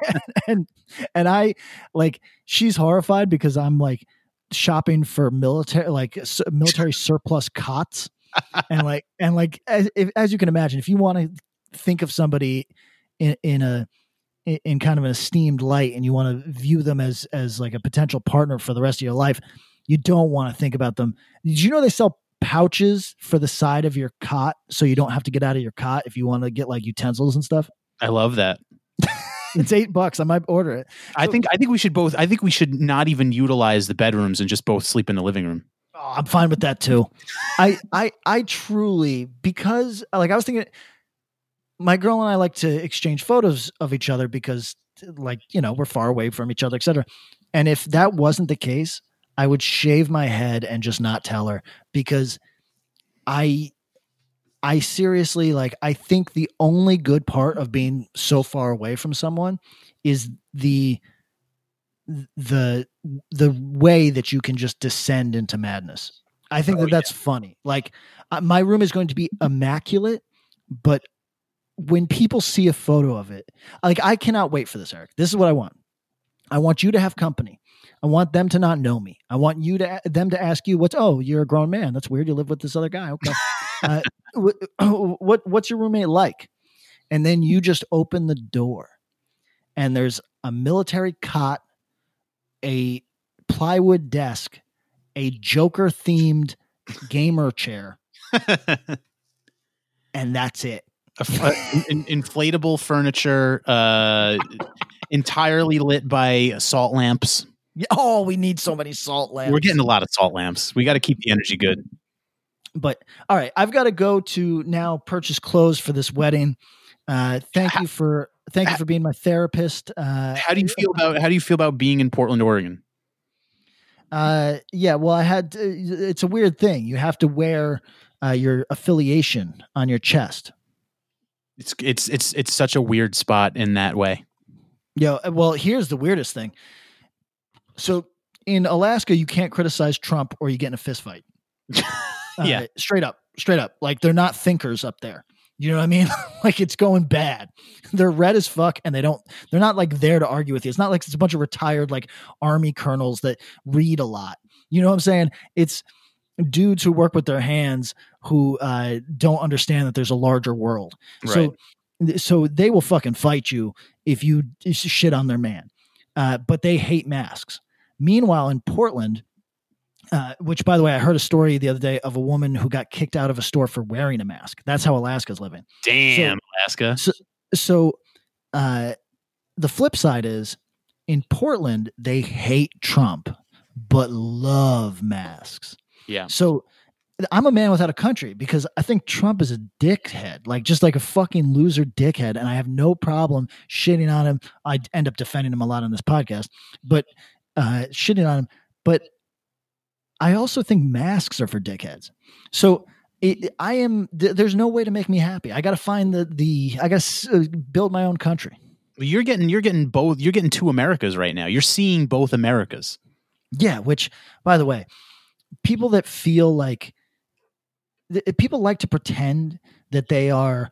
and and I like she's horrified because I'm like shopping for military like military surplus cots and like and like as, if, as you can imagine if you want to think of somebody in, in a in kind of an esteemed light and you want to view them as as like a potential partner for the rest of your life you don't want to think about them did you know they sell pouches for the side of your cot so you don't have to get out of your cot if you want to get like utensils and stuff
i love that
it's eight bucks. I might order it.
So, I think I think we should both. I think we should not even utilize the bedrooms and just both sleep in the living room.
Oh, I'm fine with that too. I I I truly because like I was thinking, my girl and I like to exchange photos of each other because like you know we're far away from each other, etc. And if that wasn't the case, I would shave my head and just not tell her because I I seriously like I think the only good part of being so far away from someone is the the the way that you can just descend into madness. I think oh, that that's yeah. funny. Like uh, my room is going to be immaculate, but when people see a photo of it, like I cannot wait for this, Eric. This is what I want. I want you to have company. I want them to not know me. I want you to them to ask you what's oh, you're a grown man. That's weird. You live with this other guy. Okay. uh, what what's your roommate like? And then you just open the door, and there's a military cot, a plywood desk, a Joker themed gamer chair, and that's it.
Uh, in, inflatable furniture, uh, entirely lit by salt lamps.
Oh, we need so many salt lamps.
We're getting a lot of salt lamps. We got to keep the energy good.
But all right, I've got to go to now purchase clothes for this wedding. Uh, thank you for thank you for being my therapist. Uh,
how do you feel about how do you feel about being in Portland, Oregon?
Uh, yeah, well, I had it's a weird thing. You have to wear uh, your affiliation on your chest.
It's it's it's it's such a weird spot in that way.
Yeah, well, here's the weirdest thing. So in Alaska, you can't criticize Trump or you get in a fist fight.
yeah,
uh, straight up, straight up. Like they're not thinkers up there. You know what I mean? like it's going bad. They're red as fuck and they don't they're not like there to argue with you. It's not like it's a bunch of retired like army colonels that read a lot. You know what I'm saying? It's dudes who work with their hands who uh, don't understand that there's a larger world. Right. So so they will fucking fight you if you shit on their man. Uh, but they hate masks. Meanwhile, in Portland, uh, which by the way, I heard a story the other day of a woman who got kicked out of a store for wearing a mask. That's how Alaska's living.
Damn, so, Alaska.
So, so uh, the flip side is in Portland, they hate Trump, but love masks.
Yeah.
So I'm a man without a country because I think Trump is a dickhead, like just like a fucking loser dickhead. And I have no problem shitting on him. I end up defending him a lot on this podcast, but uh, shitting on him. But I also think masks are for dickheads. So it, I am. Th- there's no way to make me happy. I got to find the the. I got to uh, build my own country.
You're getting you're getting both. You're getting two Americas right now. You're seeing both Americas.
Yeah. Which, by the way, people that feel like th- people like to pretend that they are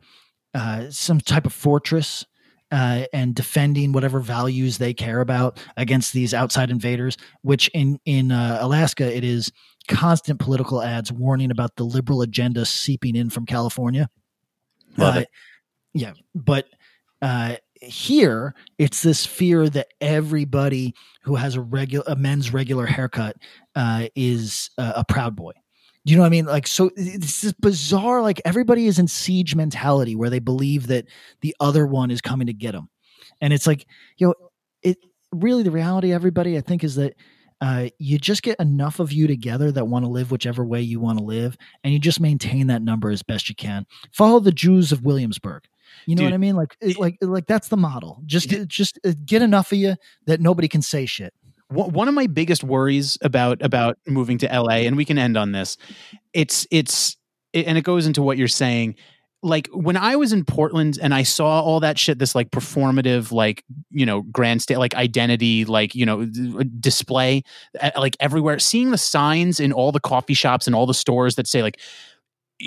uh, some type of fortress uh, and defending whatever values they care about against these outside invaders. Which in in uh, Alaska, it is constant political ads warning about the liberal agenda seeping in from California.
Love it.
Uh, yeah, but uh, here it's this fear that everybody who has a regular a men's regular haircut uh, is a proud boy. You know what I mean? Like, so this is bizarre. Like, everybody is in siege mentality where they believe that the other one is coming to get them. And it's like, you know, it really the reality, everybody, I think, is that uh, you just get enough of you together that want to live whichever way you want to live, and you just maintain that number as best you can. Follow the Jews of Williamsburg. You know Dude, what I mean? Like, like, like that's the model. Just, just uh, get enough of you that nobody can say shit
one of my biggest worries about about moving to LA, and we can end on this. It's it's and it goes into what you're saying. Like when I was in Portland and I saw all that shit, this like performative, like you know, grand state, like identity, like you know, uh, display, uh, like everywhere. Seeing the signs in all the coffee shops and all the stores that say like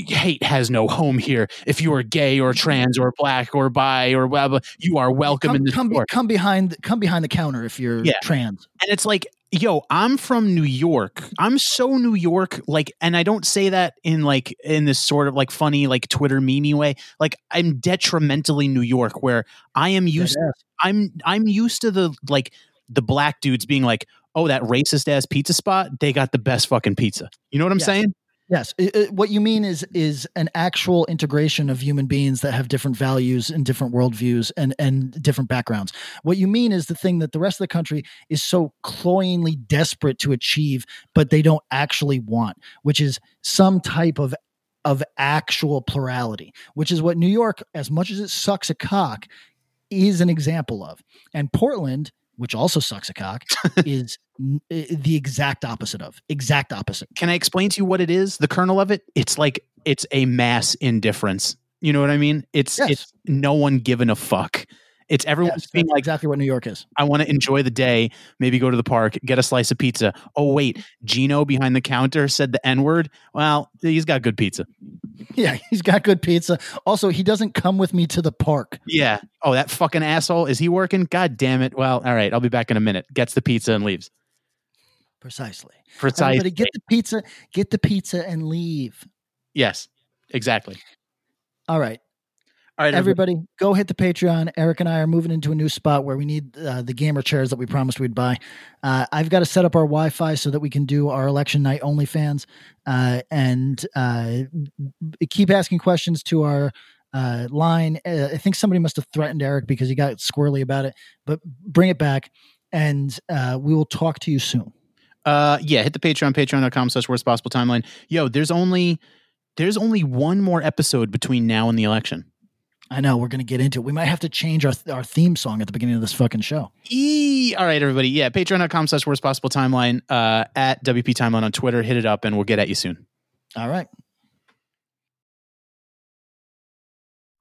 hate has no home here. If you are gay or trans or black or bi or blah, blah you are welcome
come,
in this
come,
store.
come behind come behind the counter if you're yeah. trans.
And it's like, yo, I'm from New York. I'm so New York, like, and I don't say that in like in this sort of like funny like Twitter meme way. Like I'm detrimentally New York, where I am used. I'm I'm used to the like the black dudes being like, oh, that racist ass pizza spot, they got the best fucking pizza. You know what I'm saying?
Yes, it, it, what you mean is is an actual integration of human beings that have different values and different worldviews and and different backgrounds. What you mean is the thing that the rest of the country is so cloyingly desperate to achieve, but they don't actually want, which is some type of of actual plurality, which is what New York, as much as it sucks a cock, is an example of. And Portland which also sucks a cock, is eh, the exact opposite of. Exact opposite.
Can I explain to you what it is? The kernel of it? It's like it's a mass indifference. You know what I mean? It's yes. it's no one giving a fuck. It's everyone yes, being like
exactly what New York is.
I want to enjoy the day, maybe go to the park, get a slice of pizza. Oh wait, Gino behind the counter said the N word. Well, he's got good pizza.
Yeah, he's got good pizza. Also, he doesn't come with me to the park.
Yeah. Oh, that fucking asshole. Is he working? God damn it. Well, all right, I'll be back in a minute. Gets the pizza and leaves.
Precisely.
Precisely.
Everybody get the pizza, get the pizza and leave.
Yes. Exactly.
All right.
All right,
everybody, go hit the Patreon. Eric and I are moving into a new spot where we need uh, the gamer chairs that we promised we'd buy. Uh, I've got to set up our Wi-Fi so that we can do our election night OnlyFans, uh, and uh, keep asking questions to our uh, line. Uh, I think somebody must have threatened Eric because he got squirrely about it. But bring it back, and we will talk to you soon.
Uh, yeah, hit the Patreon, patreon.com slash worst possible timeline. Yo, there's only there's only one more episode between now and the election.
I know we're going to get into it. We might have to change our our theme song at the beginning of this fucking show.
E- All right, everybody. Yeah, patreon.com slash worst possible timeline uh, at WP Timeline on Twitter. Hit it up and we'll get at you soon.
All right.